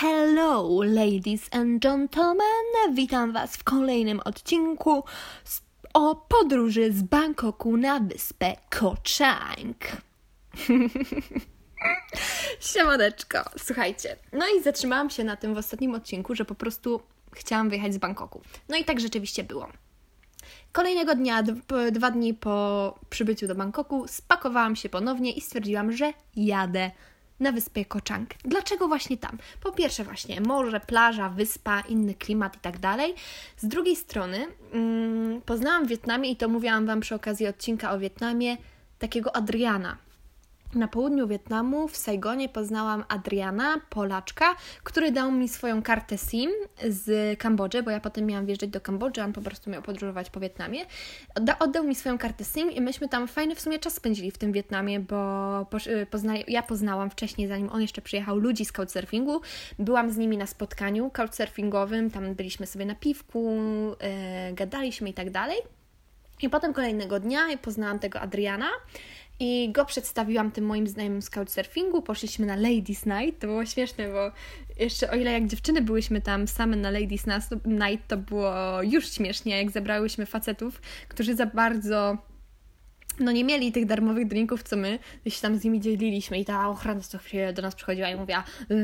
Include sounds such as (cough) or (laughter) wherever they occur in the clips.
Hello, ladies and gentlemen! Witam Was w kolejnym odcinku o podróży z Bangkoku na wyspę Koh Chang. (laughs) Siemaneczko, słuchajcie. No i zatrzymałam się na tym w ostatnim odcinku, że po prostu chciałam wyjechać z Bangkoku. No i tak rzeczywiście było. Kolejnego dnia, dwa dni po przybyciu do Bangkoku, spakowałam się ponownie i stwierdziłam, że jadę na wyspie Kochang. Dlaczego właśnie tam? Po pierwsze właśnie morze, plaża, wyspa, inny klimat i tak dalej. Z drugiej strony mm, poznałam w Wietnamie i to mówiłam Wam przy okazji odcinka o Wietnamie, takiego Adriana. Na południu Wietnamu, w Saigonie, poznałam Adriana, Polaczka, który dał mi swoją kartę SIM z Kambodży, bo ja potem miałam wjeżdżać do Kambodży, on po prostu miał podróżować po Wietnamie. oddał mi swoją kartę SIM i myśmy tam fajny w sumie czas spędzili w tym Wietnamie, bo y, pozna ja poznałam wcześniej, zanim on jeszcze przyjechał, ludzi z couchsurfingu. Byłam z nimi na spotkaniu couchsurfingowym, tam byliśmy sobie na piwku, yy, gadaliśmy i tak dalej. I potem kolejnego dnia poznałam tego Adriana i go przedstawiłam tym moim znajomym z couchsurfingu. Poszliśmy na Ladies Night. To było śmieszne, bo jeszcze o ile jak dziewczyny byłyśmy tam same na Ladies Night, to było już śmiesznie, jak zebrałyśmy facetów, którzy za bardzo no nie mieli tych darmowych drinków, co my, gdzieś tam z nimi dzieliliśmy i ta ochrona co chwilę do nas przychodziła i mówiła yy,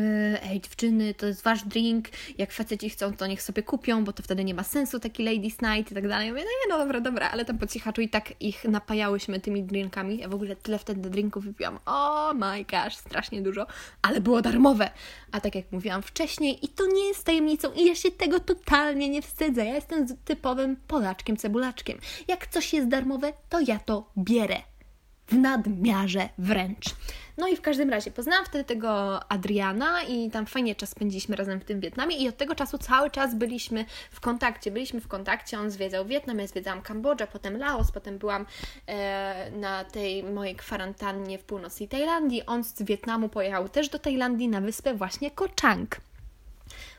ej dziewczyny, to jest wasz drink, jak faceci chcą, to niech sobie kupią, bo to wtedy nie ma sensu taki ladies night i tak dalej. Ja mówię, no nie, no dobra, dobra, ale tam po cichaczu i tak ich napajałyśmy tymi drinkami. Ja w ogóle tyle wtedy drinków wypiłam. Oh my gosh, strasznie dużo, ale było darmowe. A tak jak mówiłam wcześniej i to nie jest tajemnicą i ja się tego totalnie nie wstydzę. Ja jestem typowym Polaczkiem, cebulaczkiem. Jak coś jest darmowe, to ja to bierę. W nadmiarze wręcz. No i w każdym razie poznałam wtedy tego Adriana i tam fajnie czas spędziliśmy razem w tym Wietnamie i od tego czasu cały czas byliśmy w kontakcie. Byliśmy w kontakcie, on zwiedzał Wietnam, ja zwiedzałam Kambodżę, potem Laos, potem byłam e, na tej mojej kwarantannie w północnej Tajlandii. On z Wietnamu pojechał też do Tajlandii na wyspę właśnie Koh Chang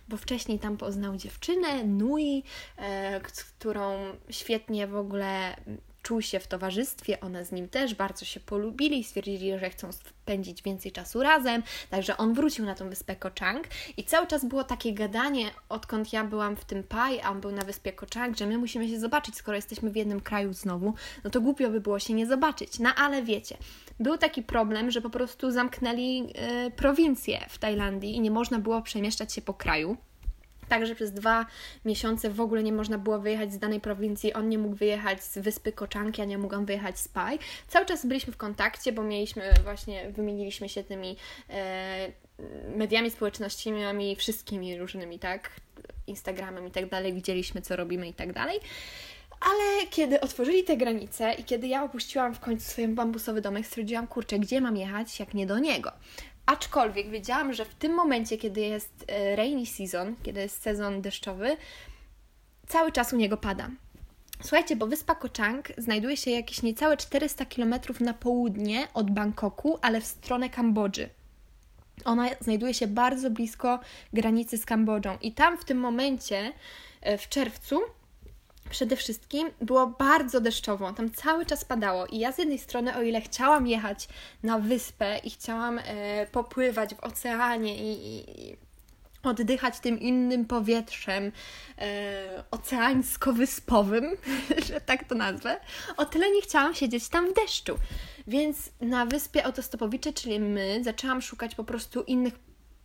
bo wcześniej tam poznał dziewczynę, Nui, e, z którą świetnie w ogóle czuł się w towarzystwie, one z nim też bardzo się polubili, stwierdzili, że chcą spędzić więcej czasu razem, także on wrócił na tą wyspę Kochang i cały czas było takie gadanie, odkąd ja byłam w tym Pai, a on był na wyspie Kochang, że my musimy się zobaczyć, skoro jesteśmy w jednym kraju znowu, no to głupio by było się nie zobaczyć, no ale wiecie, był taki problem, że po prostu zamknęli yy, prowincję w Tajlandii i nie można było przemieszczać się po kraju, Także przez dwa miesiące w ogóle nie można było wyjechać z danej prowincji. On nie mógł wyjechać z wyspy Koczanki, a nie mogłam wyjechać z Pai. Cały czas byliśmy w kontakcie, bo mieliśmy właśnie, wymieniliśmy się tymi e, mediami społecznościowymi, wszystkimi różnymi, tak? Instagramem i tak dalej, widzieliśmy co robimy i tak dalej. Ale kiedy otworzyli te granice i kiedy ja opuściłam w końcu swój bambusowy domek, stwierdziłam, kurczę, gdzie mam jechać, jak nie do niego. Aczkolwiek wiedziałam, że w tym momencie, kiedy jest e, rainy season, kiedy jest sezon deszczowy, cały czas u niego pada. Słuchajcie, bo wyspa Kochang znajduje się jakieś niecałe 400 km na południe od Bangkoku, ale w stronę Kambodży. Ona znajduje się bardzo blisko granicy z Kambodżą i tam w tym momencie, e, w czerwcu, przede wszystkim było bardzo deszczowo, tam cały czas padało i ja z jednej strony, o ile chciałam jechać na wyspę i chciałam e, popływać w oceanie i, i oddychać tym innym powietrzem e, oceańsko-wyspowym, (laughs) że tak to nazwę, o tyle nie chciałam siedzieć tam w deszczu. Więc na wyspie Autostopowicze, czyli my, zaczęłam szukać po prostu innych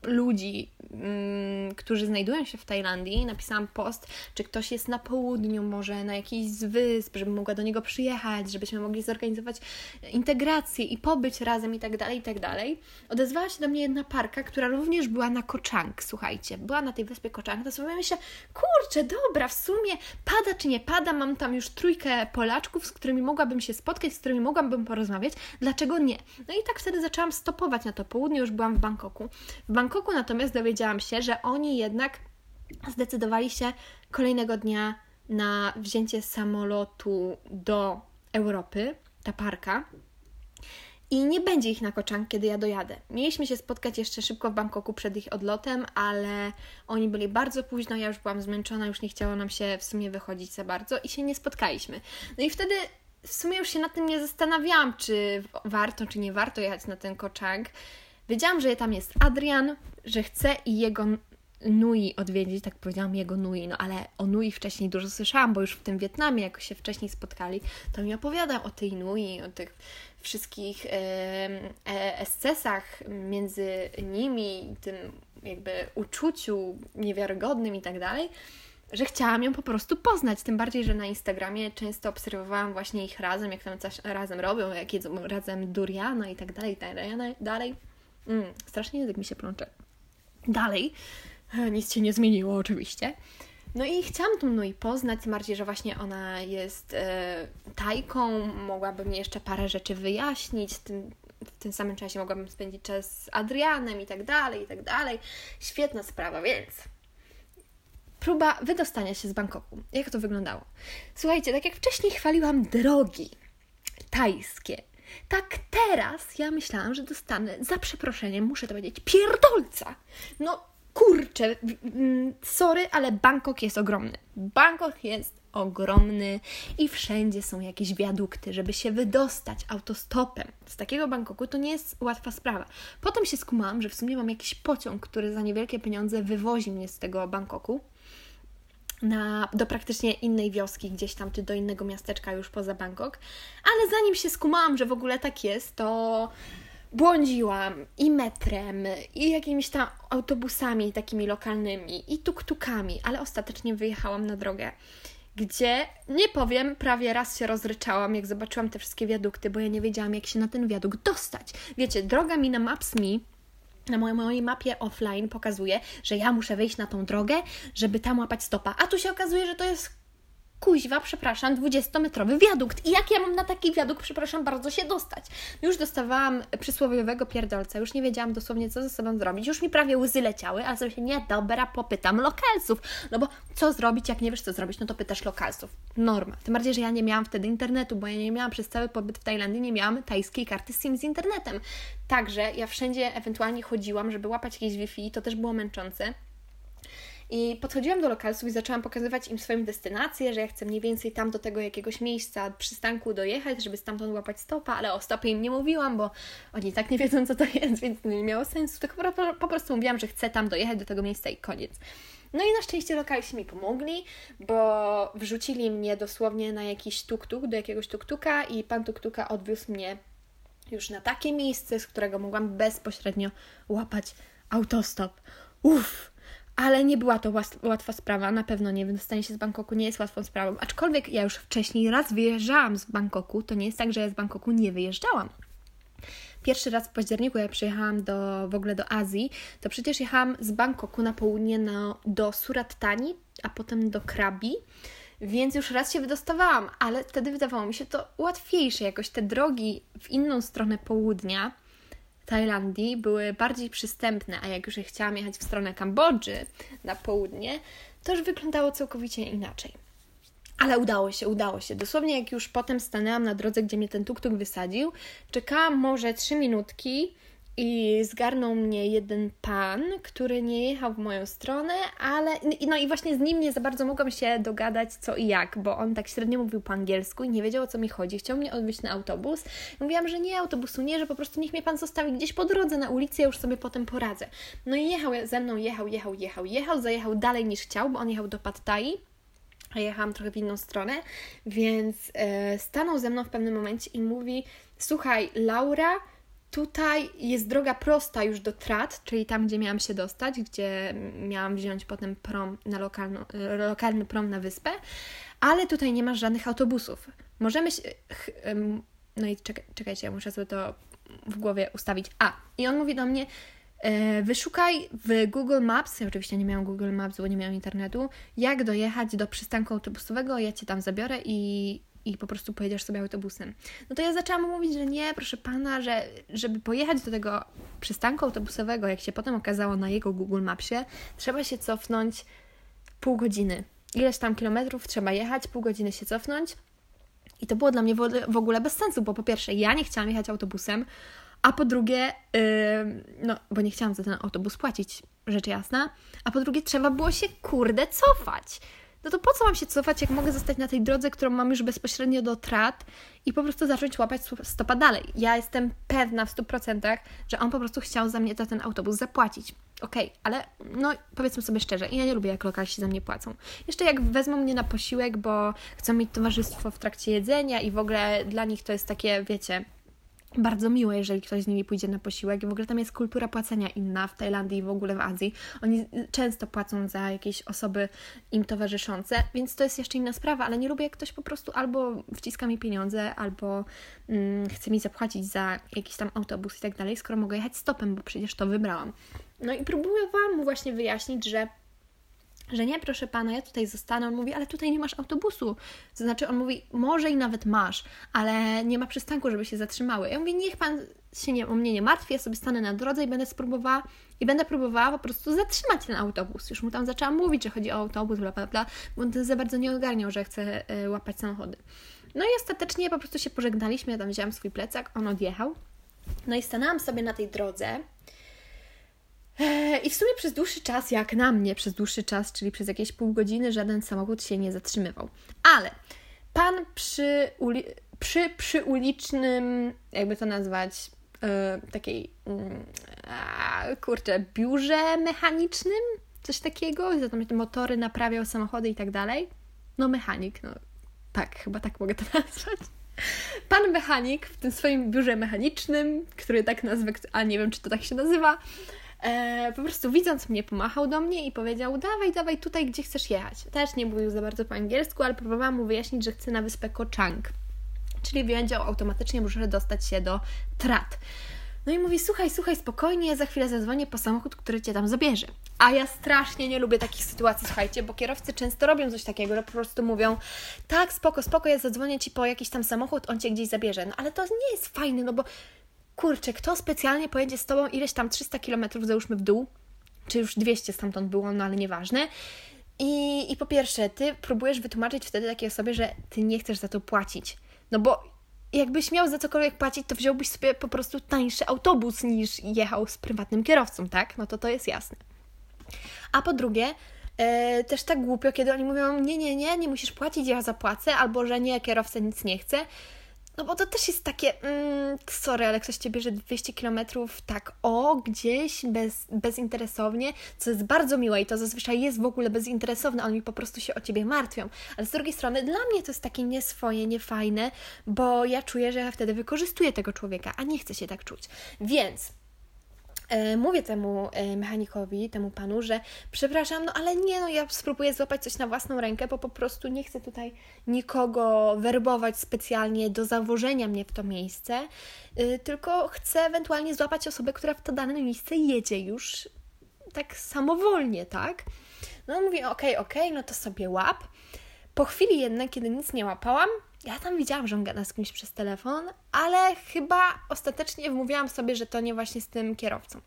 ludzi, mm, którzy znajdują się w Tajlandii. Napisałam post, czy ktoś jest na południu, może na jakiejś z wysp, żebym mogła do niego przyjechać, żebyśmy mogli zorganizować integrację i pobyć razem i tak dalej, i tak dalej. Odezwała się do mnie jedna parka, która również była na Koczang, słuchajcie. Była na tej wyspie Koczang, to sobie myślę, kurczę, dobra, w sumie pada czy nie pada, mam tam już trójkę Polaczków, z którymi mogłabym się spotkać, z którymi mogłabym porozmawiać, dlaczego nie? No i tak wtedy zaczęłam stopować na to południe, już byłam w Bangkoku. W Bangkoku Bangkoku natomiast dowiedziałam się, że oni jednak zdecydowali się kolejnego dnia na wzięcie samolotu do Europy, ta parka. I nie będzie ich na Koczang, kiedy ja dojadę. Mieliśmy się spotkać jeszcze szybko w Bangkoku przed ich odlotem, ale oni byli bardzo późno, ja już byłam zmęczona, już nie chciało nam się w sumie wychodzić za bardzo i się nie spotkaliśmy. No i wtedy w sumie już się nad tym nie zastanawiałam, czy warto, czy nie warto jechać na ten Koczang Wiedziałam, że tam jest Adrian, że chcę i jego Nui odwiedzić, tak powiedziałam jego Nui, no ale o Nui wcześniej dużo słyszałam, bo już w tym Wietnamie, jak się wcześniej spotkali, to mi opowiada o tej Nui, o tych wszystkich e, e, escesach między nimi, tym jakby uczuciu niewiarygodnym i tak dalej, że chciałam ją po prostu poznać. Tym bardziej, że na Instagramie często obserwowałam właśnie ich razem, jak tam coś razem robią, jak jedzą razem duriana i tak dalej, i tak dalej. Mm, strasznie język mi się plącze. Dalej, nic się nie zmieniło oczywiście. No i chciałam tą Nui poznać, tym bardziej, że właśnie ona jest e, tajką, mogłabym jeszcze parę rzeczy wyjaśnić, tym, w tym samym czasie mogłabym spędzić czas z Adrianem i tak dalej, i tak dalej. Świetna sprawa, więc próba wydostania się z Bangkoku. Jak to wyglądało? Słuchajcie, tak jak wcześniej chwaliłam drogi tajskie, tak teraz ja myślałam, że dostanę, za przeproszeniem, muszę to powiedzieć, pierdolca. No, kurczę, sorry, ale Bangkok jest ogromny. Bangkok jest ogromny i wszędzie są jakieś wiadukty, żeby się wydostać autostopem z takiego Bangkoku, to nie jest łatwa sprawa. Potem się skumałam, że w sumie mam jakiś pociąg, który za niewielkie pieniądze wywozi mnie z tego Bangkoku na, do praktycznie innej wioski, gdzieś tam, czy do innego miasteczka już poza Bangkok. Ale zanim się skumałam, że w ogóle tak jest, to błądziłam i metrem, i jakimiś tam autobusami takimi lokalnymi, i tuktukami, ale ostatecznie wyjechałam na drogę, gdzie, nie powiem, prawie raz się rozryczałam, jak zobaczyłam te wszystkie wiadukty, bo ja nie wiedziałam, jak się na ten wiadukt dostać. Wiecie, droga mi na Maps.me na mojej, mapie offline pokazuje, że ja muszę wyjść na tą drogę, żeby tam łapać stopa. A tu się okazuje, że to jest kuźwa, przepraszam, 20-metrowy wiadukt. I jak ja mam na taki wiadukt, przepraszam, bardzo się dostać? Już dostawałam przysłowiowego pierdolca, już nie wiedziałam dosłownie, co ze sobą zrobić. Już mi prawie łzy leciały, ale sobie się, nie, dobra, popytam lokalsów. No bo co zrobić, jak nie wiesz, co zrobić, no to pytasz lokalsów. Norma. Tym bardziej, że ja nie miałam wtedy internetu, bo ja nie miałam przez cały pobyt w Tajlandii, nie miałam tajskiej karty SIM z internetem. Także ja wszędzie ewentualnie chodziłam, żeby łapać jakieś Wi-Fi, to też było męczące. I podchodziłam do lokalsów i zaczęłam pokazywać im swoją destynację, że ja chcę mniej więcej tam do tego jakiegoś miejsca, przystanku dojechać, żeby stamtąd łapać stopa, ale o stopie im nie mówiłam, bo oni tak nie wiedzą, co to jest, więc nie miało sensu. Tylko po, prostu mówiłam, że chcę tam dojechać do tego miejsca i koniec. No i na szczęście lokalsi mi pomogli, bo wrzucili mnie dosłownie na jakiś tuk-tuk, do jakiegoś tuk-tuka i pan tuk-tuka odwiózł mnie już na takie miejsce, z którego mogłam bezpośrednio łapać autostop. Uff, ale nie była to łatwa sprawa, na pewno nie. Wydostanie się z Bangkoku nie jest łatwą sprawą. Aczkolwiek ja już wcześniej raz wyjeżdżałam z Bangkoku, to nie jest tak, że ja z Bangkoku nie wyjeżdżałam. Pierwszy raz w październiku, jak przyjechałam do, w ogóle do Azji, to przecież jechałam z Bangkoku na południe na, do Surat Thani, a potem do Krabi, więc już raz się wydostawałam, ale wtedy wydawało mi się to łatwiejsze, jakoś te drogi w inną stronę południa Tajlandii były bardziej przystępne, a jak już chciałam jechać w stronę Kambodży na południe, to już wyglądało całkowicie inaczej. Ale udało się, udało się. Dosłownie jak już potem stanęłam na drodze, gdzie mnie ten tuk-tuk wysadził, czekałam może trzy minutki, i zgarnął mnie jeden pan, który nie jechał w moją stronę, ale no i właśnie z nim nie za bardzo mogłam się dogadać co i jak, bo on tak średnio mówił po angielsku i nie wiedział o co mi chodzi. Chciał mnie odwieźć na autobus. Mówiłam, że nie autobusu, nie, że po prostu niech mnie pan zostawi gdzieś po drodze na ulicy, ja już sobie potem poradzę. No i jechał ze mną, jechał, jechał, jechał, jechał, zajechał dalej niż chciał, bo on jechał do Pad Thai a jechałam trochę w inną stronę, więc e, stanął ze mną w pewnym momencie i mówi: Słuchaj, Laura, Tutaj jest droga prosta już do Trat, czyli tam, gdzie miałam się dostać, gdzie miałam wziąć potem prom na lokalno, lokalny prom na wyspę, ale tutaj nie masz żadnych autobusów. Możemy się... No i czekaj, czekajcie, ja muszę sobie to w głowie ustawić. A, i on mówi do mnie, e, wyszukaj w Google Maps, ja oczywiście nie miałam Google Maps, bo nie miałam internetu, jak dojechać do przystanku autobusowego, ja Cię tam zabiorę i i po prostu pojedziesz sobie autobusem. No to ja zaczęłam mówić, że nie, proszę pana, że żeby pojechać do tego przystanku autobusowego, jak się potem okazało na jego Google Mapsie, trzeba się cofnąć pół godziny. Ileś tam kilometrów trzeba jechać, pół godziny się cofnąć. I to było dla mnie w ogóle bez sensu, bo po pierwsze, ja nie chciałam jechać autobusem, a po drugie, yy, no, bo nie chciałam za ten autobus płacić, rzecz jasna, a po drugie, trzeba było się kurde cofać. No to po co mam się cofać, jak mogę zostać na tej drodze, którą mam już bezpośrednio do trat i po prostu zacząć łapać stopa dalej. Ja jestem pewna w 100%, że on po prostu chciał za mnie za ten autobus zapłacić. Okej, okay, ale no powiedzmy sobie szczerze, ja nie lubię, jak lokalsi za mnie płacą. Jeszcze jak wezmą mnie na posiłek, bo chcą mieć towarzystwo w trakcie jedzenia i w ogóle dla nich to jest takie, wiecie, bardzo miłe, jeżeli ktoś z nimi pójdzie na posiłek. W ogóle tam jest kultura płacenia inna w Tajlandii i w ogóle w Azji. Oni często płacą za jakieś osoby im towarzyszące, więc to jest jeszcze inna sprawa, ale nie lubię, jak ktoś po prostu albo wciska mi pieniądze, albo mm, chce mi zapłacić za jakiś tam autobus i tak dalej, skoro mogę jechać stopem, bo przecież to wybrałam. No i próbowałam mu właśnie wyjaśnić, że że nie, proszę pana, ja tutaj zostanę. On mówi, ale tutaj nie masz autobusu. To znaczy, on mówi, może i nawet masz, ale nie ma przystanku, żeby się zatrzymały. Ja mówię, niech pan się nie, o mnie nie martwi, ja sobie stanę na drodze i będę spróbowała i będę próbowała po prostu zatrzymać ten autobus. Już mu tam zaczęłam mówić, że chodzi o autobus, bla, bla, bla, bo on za bardzo nie ogarniał, że chce y, łapać samochody. No i ostatecznie po prostu się pożegnaliśmy, ja tam wzięłam swój plecak, on odjechał. No i stanęłam sobie na tej drodze i w sumie przez dłuższy czas, jak na mnie przez dłuższy czas, czyli przez jakieś pół godziny, żaden samochód się nie zatrzymywał. Ale pan przy, uli przy, przy ulicznym, jakby to nazwać, yy, takiej, yy, kurczę, biurze mechanicznym, coś takiego, tam motory naprawiał samochody i tak dalej. No mechanik, no tak, chyba tak mogę to (laughs) nazwać. Pan mechanik w tym swoim biurze mechanicznym, który tak nazwę, a nie wiem, czy to tak się nazywa, e, po prostu widząc mnie pomachał do mnie i powiedział dawaj, dawaj tutaj, gdzie chcesz jechać. Też nie mówił za bardzo po angielsku, ale próbowałam mu wyjaśnić, że chcę na wyspę Kochang. Czyli wiedział automatycznie, muszę dostać się do Trat. No i mówi, słuchaj, słuchaj, spokojnie, za chwilę zadzwonię po samochód, który Cię tam zabierze. A ja strasznie nie lubię takich sytuacji, słuchajcie, bo kierowcy często robią coś takiego, że po prostu mówią, tak, spoko, spoko, ja zadzwonię Ci po jakiś tam samochód, on Cię gdzieś zabierze. No ale to nie jest fajne, no bo kurczę, kto specjalnie pojedzie z Tobą ileś tam 300 km, załóżmy w dół, czy już 200 stamtąd było, no ale nieważne. I, I po pierwsze, Ty próbujesz wytłumaczyć wtedy takiej osobie, że Ty nie chcesz za to płacić. No bo jakbyś miał za cokolwiek płacić, to wziąłbyś sobie po prostu tańszy autobus niż jechał z prywatnym kierowcą, tak? No to to jest jasne. A po drugie, e, też tak głupio, kiedy oni mówią, nie, nie, nie, nie musisz płacić, ja zapłacę, albo że nie, kierowca nic nie chce. No bo to też jest takie, mm, sorry, ale ktoś Cię bierze 200 km tak o, gdzieś bez, bezinteresownie, co jest bardzo miłe i to zazwyczaj jest w ogóle bezinteresowne, oni po prostu się o Ciebie martwią. Ale z drugiej strony dla mnie to jest takie nieswoje, niefajne, bo ja czuję, że ja wtedy wykorzystuję tego człowieka, a nie chcę się tak czuć. Więc mówię temu e, mechanikowi, temu panu, że przepraszam, no ale nie, no ja spróbuję złapać coś na własną rękę, bo po prostu nie chcę tutaj nikogo werbować specjalnie do zawożenia mnie w to miejsce, e, tylko chcę ewentualnie złapać osobę, która w to dane miejsce jedzie już tak samowolnie, tak? No mówię, okej, okay, okej, okay, no to sobie łap. Po chwili jednak, kiedy nic nie łapałam, ja tam widziałam, że on gada z kimś przez telefon, ale chyba ostatecznie wmówiłam sobie, że to nie właśnie z tym kierowcą.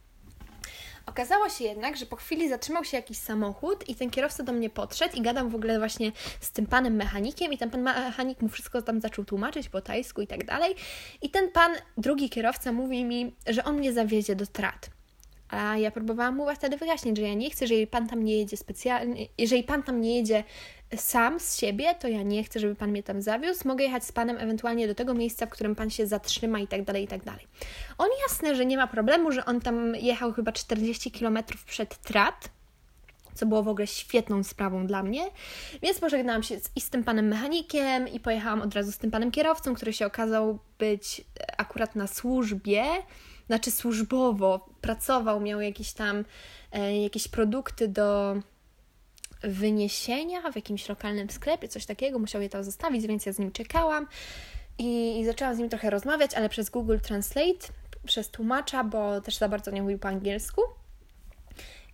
Okazało się jednak, że po chwili zatrzymał się jakiś samochód i ten kierowca do mnie podszedł i gadam w ogóle właśnie z tym panem mechanikiem i ten pan mechanik mu wszystko tam zaczął tłumaczyć po tajsku i tak dalej. I ten pan, drugi kierowca mówi mi, że on mnie zawiezie do Trat. A ja próbowałam mu wtedy wyjaśnić, że ja nie chcę, jeżeli pan tam nie jedzie specjalnie, jeżeli pan tam nie jedzie sam z siebie, to ja nie chcę, żeby pan mnie tam zawiózł. Mogę jechać z panem ewentualnie do tego miejsca, w którym pan się zatrzyma i tak dalej, i tak dalej. On jasne, że nie ma problemu, że on tam jechał chyba 40 km przed trat, co było w ogóle świetną sprawą dla mnie. Więc pożegnałam się z, i z tym panem mechanikiem i pojechałam od razu z tym panem kierowcą, który się okazał być akurat na służbie, znaczy służbowo pracował, miał jakieś tam e, jakieś produkty do wyniesienia w jakimś lokalnym sklepie, coś takiego, musiał je tam zostawić, więc ja z nim czekałam i, i zaczęłam z nim trochę rozmawiać, ale przez Google Translate, przez tłumacza, bo też za bardzo nie mówił po angielsku.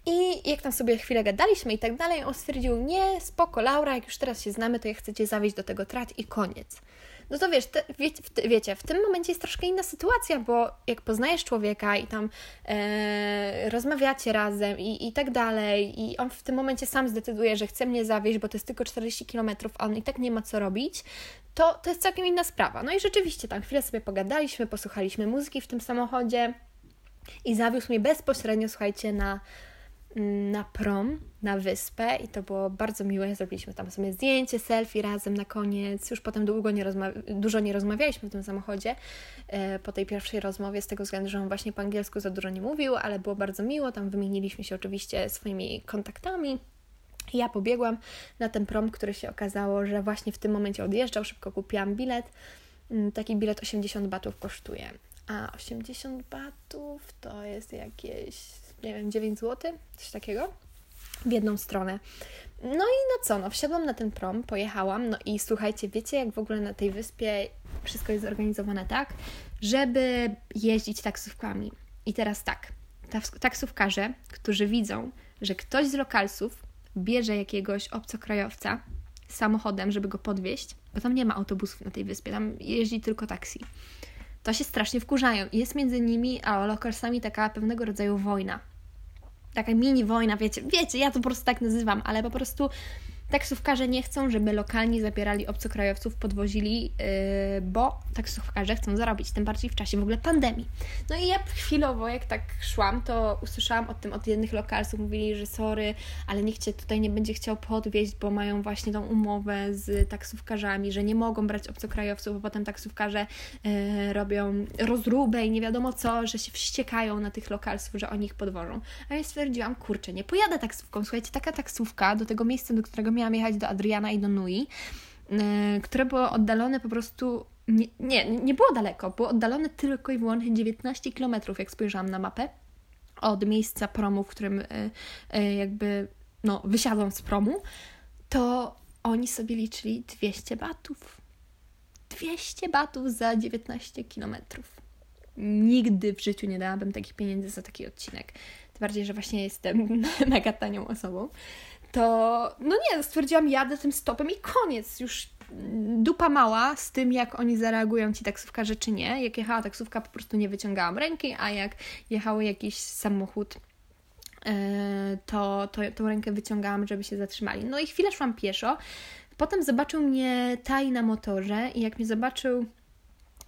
I jak tam sobie chwilę gadaliśmy i tak dalej, on stwierdził, nie, spoko, Laura, jak już teraz się znamy, to ja chcę Cię zawieźć do tego trat i koniec no to wiesz, te, wie, w, wiecie, w tym momencie jest troszkę inna sytuacja, bo jak poznajesz człowieka i tam e, rozmawiacie razem i, i tak dalej, i on w tym momencie sam zdecyduje, że chce mnie zawieźć, bo to jest tylko 40 km, a on i tak nie ma co robić, to, to jest całkiem inna sprawa. No i rzeczywiście tam chwilę sobie pogadaliśmy, posłuchaliśmy muzyki w tym samochodzie i zawiózł mnie bezpośrednio, słuchajcie, na na prom, na wyspę i to było bardzo miłe. Zrobiliśmy tam sobie zdjęcie, selfie razem na koniec. Już potem długo nie dużo nie rozmawialiśmy w tym samochodzie e, po tej pierwszej rozmowie, z tego względu, że on właśnie po angielsku za dużo nie mówił, ale było bardzo miło. Tam wymieniliśmy się oczywiście swoimi kontaktami. Ja pobiegłam na ten prom, który się okazało, że właśnie w tym momencie odjeżdżał. Szybko kupiłam bilet. Mm, taki bilet 80 batów kosztuje. A 80 batów to jest jakieś, nie wiem, 9 zł, coś takiego, w jedną stronę. No i no co, no wsiadłam na ten prom, pojechałam, no i słuchajcie, wiecie jak w ogóle na tej wyspie wszystko jest zorganizowane tak, żeby jeździć taksówkami. I teraz tak, taksówkarze, którzy widzą, że ktoś z lokalsów bierze jakiegoś obcokrajowca samochodem, żeby go podwieźć, bo tam nie ma autobusów na tej wyspie, tam jeździ tylko taksi. To się strasznie wkurzają. Jest między nimi a lokalsami taka pewnego rodzaju wojna. Taka mini wojna, wiecie, wiecie, ja to po prostu tak nazywam, ale po prostu Taksówkarze nie chcą, żeby lokalni zabierali obcokrajowców, podwozili, yy, bo taksówkarze chcą zarobić, tym bardziej w czasie w ogóle pandemii. No i ja chwilowo, jak tak szłam, to usłyszałam o tym od jednych lokalców, mówili, że sorry, ale nikt Cię tutaj nie będzie chciał podwieźć, bo mają właśnie tą umowę z taksówkarzami, że nie mogą brać obcokrajowców, bo potem taksówkarze yy, robią rozróbę i nie wiadomo co, że się wściekają na tych lokalsów, że oni ich podwożą. A ja stwierdziłam, kurczę, nie pojadę taksówką. Słuchajcie, taka taksówka do tego miejsca, do którego miałam jechać do Adriana i do Nui, yy, które było oddalone po prostu. Nie, nie, nie było daleko, było oddalone tylko i wyłącznie 19 km, jak spojrzałam na mapę, od miejsca promu, w którym yy, yy, jakby no, wysiadłam z promu, to oni sobie liczyli 200 batów. 200 batów za 19 kilometrów. Nigdy w życiu nie dałabym takich pieniędzy za taki odcinek. Tym bardziej, że właśnie jestem (laughs) mega tanią osobą to no nie, stwierdziłam, jadę tym stopem i koniec. Już dupa mała z tym, jak oni zareagują ci taksówkarze, czy nie. Jak jechała taksówka, po prostu nie wyciągałam ręki, a jak jechał jakiś samochód, e, to, to tą rękę wyciągałam, żeby się zatrzymali. No i chwilę szłam pieszo. Potem zobaczył mnie taj na motorze i jak mnie zobaczył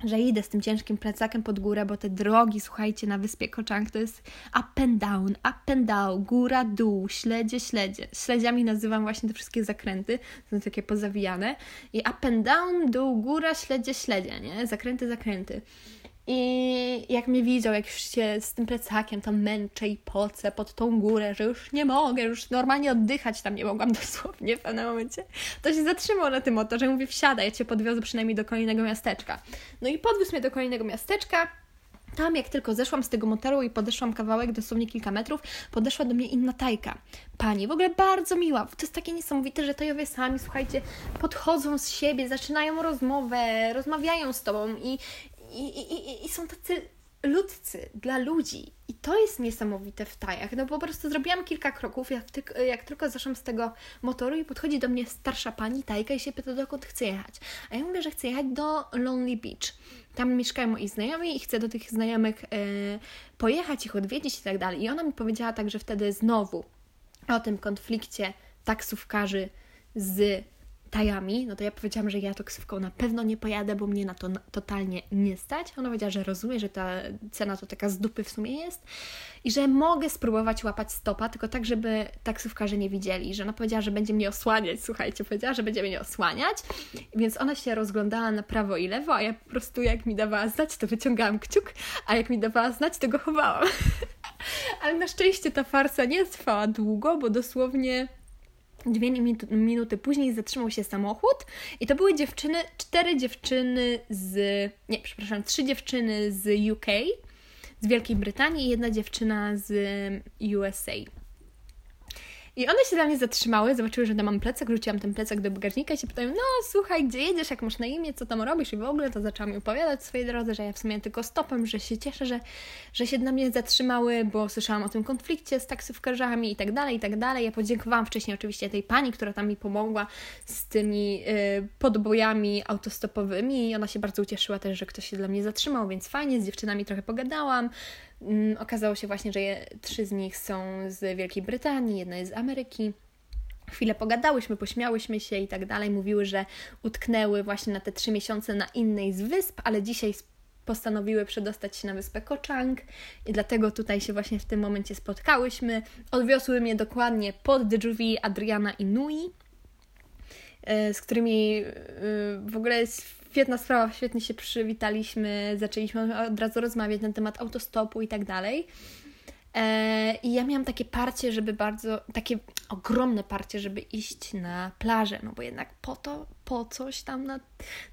że idę z tym ciężkim plecakiem pod górę, bo te drogi, słuchajcie, na wyspie Koczang to jest up and down, up and down, góra, dół, śledzie, śledzie. Śledziami nazywam właśnie te wszystkie zakręty, są takie pozawijane. I up and down, dół, góra, śledzie, śledzie, nie? Zakręty, zakręty. I jak mnie widział, jak już się z tym plecakiem tam męczę i pocę pod tą górę, że już nie mogę, już normalnie oddychać tam nie mogłam (laughs) dosłownie w pewnym momencie, to się zatrzymał na tym motorze i mówi, wsiadaj, ja Cię podwiozę przynajmniej do kolejnego miasteczka. No i podwiózł mnie do kolejnego miasteczka, tam, jak tylko zeszłam z tego motoru i podeszłam kawałek, dosłownie kilka metrów, podeszła do mnie inna tajka. Pani, w ogóle bardzo miła. To jest takie niesamowite, że tojowie sami, słuchajcie, podchodzą z siebie, zaczynają rozmowę, rozmawiają z tobą i, i, i, i są tacy ludcy dla ludzi. I to jest niesamowite w Tajach. No po prostu zrobiłam kilka kroków, jak, jak tylko zeszłam z tego motoru i podchodzi do mnie starsza pani Tajka i się pyta, dokąd chcę jechać. A ja mówię, że chcę jechać do Lonely Beach. Tam mieszkają moi znajomi i chcę do tych znajomych e, pojechać, ich odwiedzić i tak dalej. I ona mi powiedziała także wtedy znowu o tym konflikcie taksówkarzy z tajami, no to ja powiedziałam, że ja taksówką na pewno nie pojadę, bo mnie na to totalnie nie stać. Ona powiedziała, że rozumie, że ta cena to taka z dupy w sumie jest i że mogę spróbować łapać stopa, tylko tak, żeby taksówkarze nie widzieli, że ona powiedziała, że będzie mnie osłaniać, słuchajcie, powiedziała, że będzie mnie osłaniać, więc ona się rozglądała na prawo i lewo, a ja po prostu jak mi dawała znać, to wyciągałam kciuk, a jak mi dawała znać, to go chowałam. (laughs) Ale na szczęście ta farsa nie trwała długo, bo dosłownie Dwie minuty później zatrzymał się samochód i to były dziewczyny, cztery dziewczyny z, nie, przepraszam, trzy dziewczyny z UK, z Wielkiej Brytanii i jedna dziewczyna z USA. I one się dla mnie zatrzymały, zobaczyły, że mam plecak, rzuciłam ten plecak do bagażnika i się pytają, no słuchaj, gdzie jedziesz, jak masz na imię, co tam robisz? I w ogóle, to zaczęłam mi opowiadać swojej drodze, że ja w sumie tylko stopem, że się cieszę, że, że się dla mnie zatrzymały, bo słyszałam o tym konflikcie z taksówkarzami i tak dalej, i tak dalej. Ja podziękowałam wcześniej oczywiście tej pani, która tam mi pomogła z tymi y, podbojami autostopowymi i ona się bardzo ucieszyła też, że ktoś się dla mnie zatrzymał, więc fajnie, z dziewczynami trochę pogadałam, okazało się właśnie, że je, trzy z nich są z Wielkiej Brytanii, jedna jest z Ameryki. Chwilę pogadałyśmy, pośmiałyśmy się i tak dalej. Mówiły, że utknęły właśnie na te trzy miesiące na innej z wysp, ale dzisiaj postanowiły przedostać się na wyspę Kochang i dlatego tutaj się właśnie w tym momencie spotkałyśmy. Odwiosły mnie dokładnie pod drzwi Adriana i Nui, e, z którymi e, w ogóle jest świetna sprawa, świetnie się przywitaliśmy, zaczęliśmy od razu rozmawiać na temat autostopu i tak dalej. E, I ja miałam takie parcie, żeby bardzo, takie ogromne parcie, żeby iść na plażę, no bo jednak po to, po coś tam na,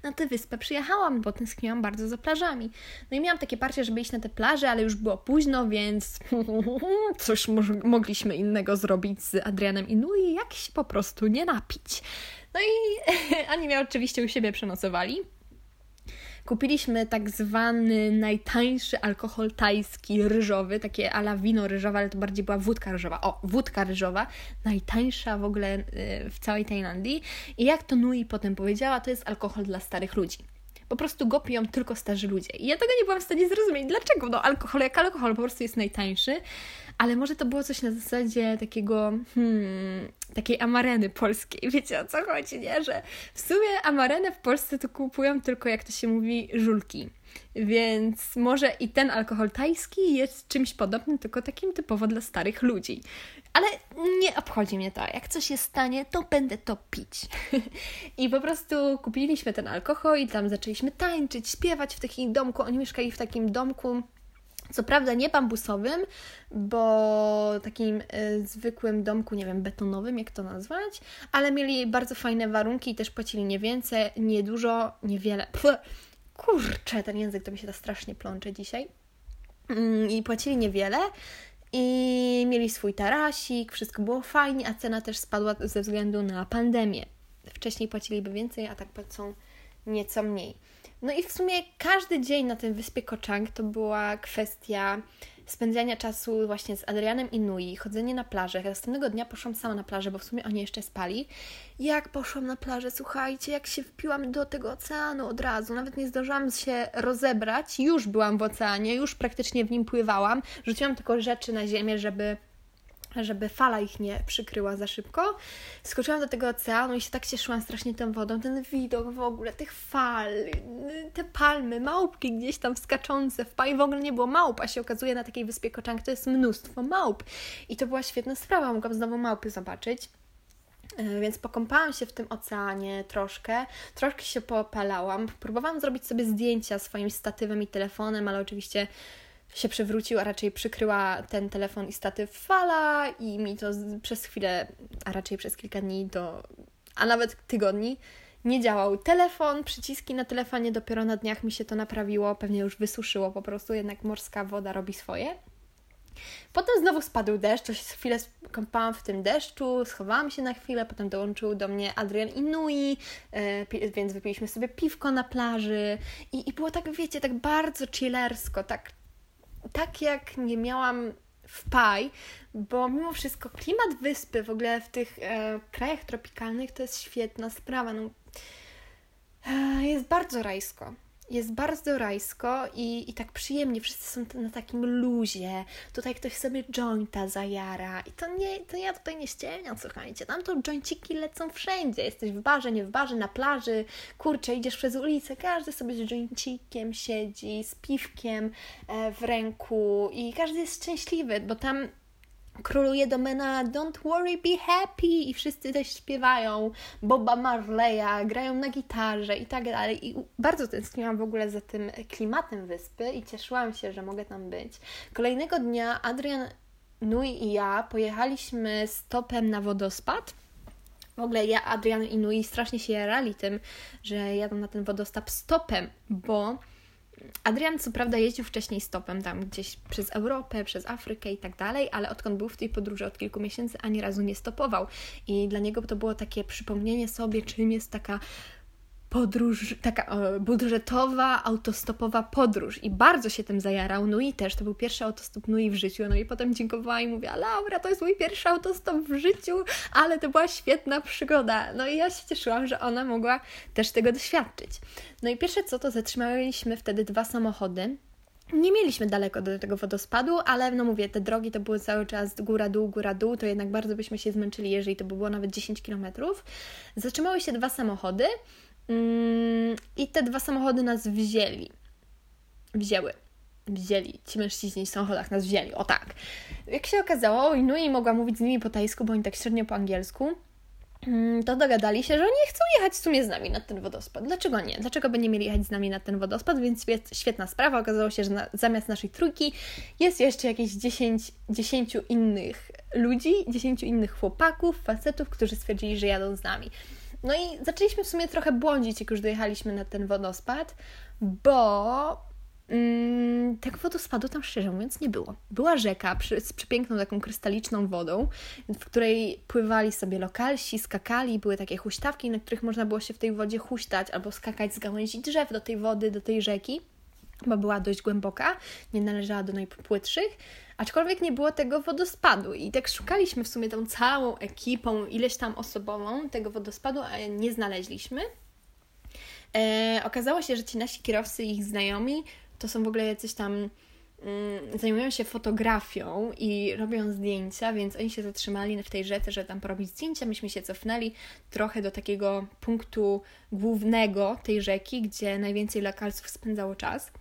na tę wyspę przyjechałam, bo tęskniłam bardzo za plażami. No i miałam takie parcie, żeby iść na te plaże, ale już było późno, więc (laughs) coś mogliśmy innego zrobić z Adrianem i Nui, jak się po prostu nie napić. No i (laughs) oni mnie oczywiście u siebie przenocowali. Kupiliśmy tak zwany najtańszy alkohol tajski, ryżowy, takie ala wino ryżowe, ale to bardziej była wódka ryżowa. O, wódka ryżowa, najtańsza w ogóle y, w całej Tajlandii. I jak to Nui potem powiedziała, to jest alkohol dla starych ludzi. Po prostu go piją tylko starzy ludzie. I ja tego nie byłam w stanie zrozumieć. Dlaczego? No alkohol jak alkohol po prostu jest najtańszy, ale może to było coś na zasadzie takiego, hmm, takiej amareny polskiej. (laughs) Wiecie o co chodzi, nie? Że w sumie amarenę w Polsce to kupują tylko, jak to się mówi, żulki. Więc może i ten alkohol tajski jest czymś podobnym, tylko takim typowo dla starych ludzi. Ale nie obchodzi mnie to. Jak coś się stanie, to będę to pić. (laughs) I po prostu kupiliśmy ten alkohol i tam zaczęliśmy tańczyć, śpiewać w takim domku. Oni mieszkali w takim domku co prawda nie bambusowym, bo takim y, zwykłym domku, nie wiem, betonowym, jak to nazwać, ale mieli bardzo fajne warunki i też płacili nie więcej, nie dużo, niewiele. Kurczę, ten język to mi się to strasznie plącze dzisiaj. Mm, I płacili niewiele. I mieli swój tarasik, wszystko było fajnie, a cena też spadła ze względu na pandemię. Wcześniej płaciliby więcej, a tak płacą nieco mniej. No i w sumie każdy dzień na tym wyspie Kochang to była kwestia spędzania czasu właśnie z Adrianem i Nui, chodzenie na plażę. Następnego dnia poszłam sama na plażę, bo w sumie oni jeszcze spali. Jak poszłam na plażę, słuchajcie, jak się wpiłam do tego oceanu od razu, nawet nie zdążyłam się rozebrać, już byłam w oceanie, już praktycznie w nim pływałam. Rzuciłam tylko rzeczy na ziemię, żeby żeby fala ich nie przykryła za szybko. Skoczyłam do tego oceanu i się tak cieszyłam strasznie tą wodą, ten widok w ogóle, tych fal, te palmy, małpki gdzieś tam skaczące w i w ogóle nie było małp, a się okazuje na takiej wyspie Koczank to jest mnóstwo małp. I to była świetna sprawa, mogłam znowu małpy zobaczyć. E, więc pokąpałam się w tym oceanie troszkę, troszkę się poopalałam. Próbowałam zrobić sobie zdjęcia swoim statywem i telefonem, ale oczywiście się przewrócił, a raczej przykryła ten telefon i statyw fala i mi to przez chwilę, a raczej przez kilka dni do, a nawet tygodni nie działał telefon, przyciski na telefonie, dopiero na dniach mi się to naprawiło, pewnie już wysuszyło po prostu, jednak morska woda robi swoje. Potem znowu spadł deszcz, to się chwilę kąpałam w tym deszczu, schowałam się na chwilę, potem dołączył do mnie Adrian Inui, e, więc wypiliśmy sobie piwko na plaży i, i było tak, wiecie, tak bardzo chillersko, tak tak jak nie miałam w Paj, bo mimo wszystko klimat wyspy w ogóle w tych e, krajach tropikalnych to jest świetna sprawa. No, e, jest bardzo rajsko jest bardzo rajsko i, i tak przyjemnie, wszyscy są na takim luzie, tutaj ktoś sobie jointa zajara i to nie, to ja tutaj nie ściemniam, słuchajcie, tam to joinciki lecą wszędzie, jesteś w barze, nie w barze, na plaży, kurczę, idziesz przez ulicę, każdy sobie z joincikiem siedzi, z piwkiem e, w ręku i każdy jest szczęśliwy, bo tam króluje domena Don't Worry, Be Happy i wszyscy też śpiewają Boba Marleya, grają na gitarze i tak dalej. I bardzo tęskniłam w ogóle za tym klimatem wyspy i cieszyłam się, że mogę tam być. Kolejnego dnia Adrian Nui i ja pojechaliśmy stopem na wodospad. W ogóle ja, Adrian i Nui strasznie się jarali tym, że jadą na ten wodospad stopem, bo Adrian co prawda jeździł wcześniej stopem tam gdzieś przez Europę, przez Afrykę i tak dalej, ale odkąd był w tej podróży od kilku miesięcy, ani razu nie stopował. I dla niego to było takie przypomnienie sobie, czym jest taka podróż, taka budżetowa, autostopowa podróż i bardzo się tym zajarał. No i też to był pierwszy autostop Nui w życiu. No i potem dziękowała i mówiła, Laura, to jest mój pierwszy autostop w życiu, ale to była świetna przygoda. No i ja się cieszyłam, że ona mogła też tego doświadczyć. No i pierwsze co, to zatrzymaliśmy wtedy dwa samochody. Nie mieliśmy daleko do tego wodospadu, ale no mówię, te drogi to były cały czas góra-dół, góra-dół, to jednak bardzo byśmy się zmęczyli, jeżeli to by było nawet 10 kilometrów. Zatrzymały się dwa samochody, I te dwa samochody nas wzięli. wzięły. Wzięli. Ci mężczyźni w samochodach nas wzięli. O tak. Jak się okazało, Inui mogła mówić z nimi po tajsku, bo oni tak średnio po angielsku. Mm, to dogadali się, że oni chcą jechać w sumie z nami na ten wodospad. Dlaczego nie? Dlaczego by nie mieli jechać z nami na ten wodospad? Więc świetna sprawa. Okazało się, że na, zamiast naszej trójki jest jeszcze jakieś 10, 10 innych ludzi, 10 innych chłopaków, facetów, którzy stwierdzili, że jadą z nami. No i zaczęliśmy w sumie trochę błądzić, jak już dojechaliśmy na ten wodospad, bo Mm, tego wodospadu tam szczerze mówiąc nie było. Była rzeka przy, z przepiękną taką krystaliczną wodą, w której pływali sobie lokalsi, skakali, były takie huśtawki, na których można było się w tej wodzie huśtać albo skakać z gałęzi drzew do tej wody, do tej rzeki, bo była dość głęboka, nie należała do najpłytszych, aczkolwiek nie było tego wodospadu i tak szukaliśmy w sumie tą całą ekipą, ileś tam osobową tego wodospadu, a nie znaleźliśmy. E, okazało się, że ci nasi kierowcy i ich znajomi to są w ogóle jacyś tam mm, zajmują się fotografią i robią zdjęcia, więc oni się zatrzymali w tej rzece, żeby tam porobić zdjęcia. Myśmy się cofnęli trochę do takiego punktu głównego tej rzeki, gdzie najwięcej lokalców spędzało czas.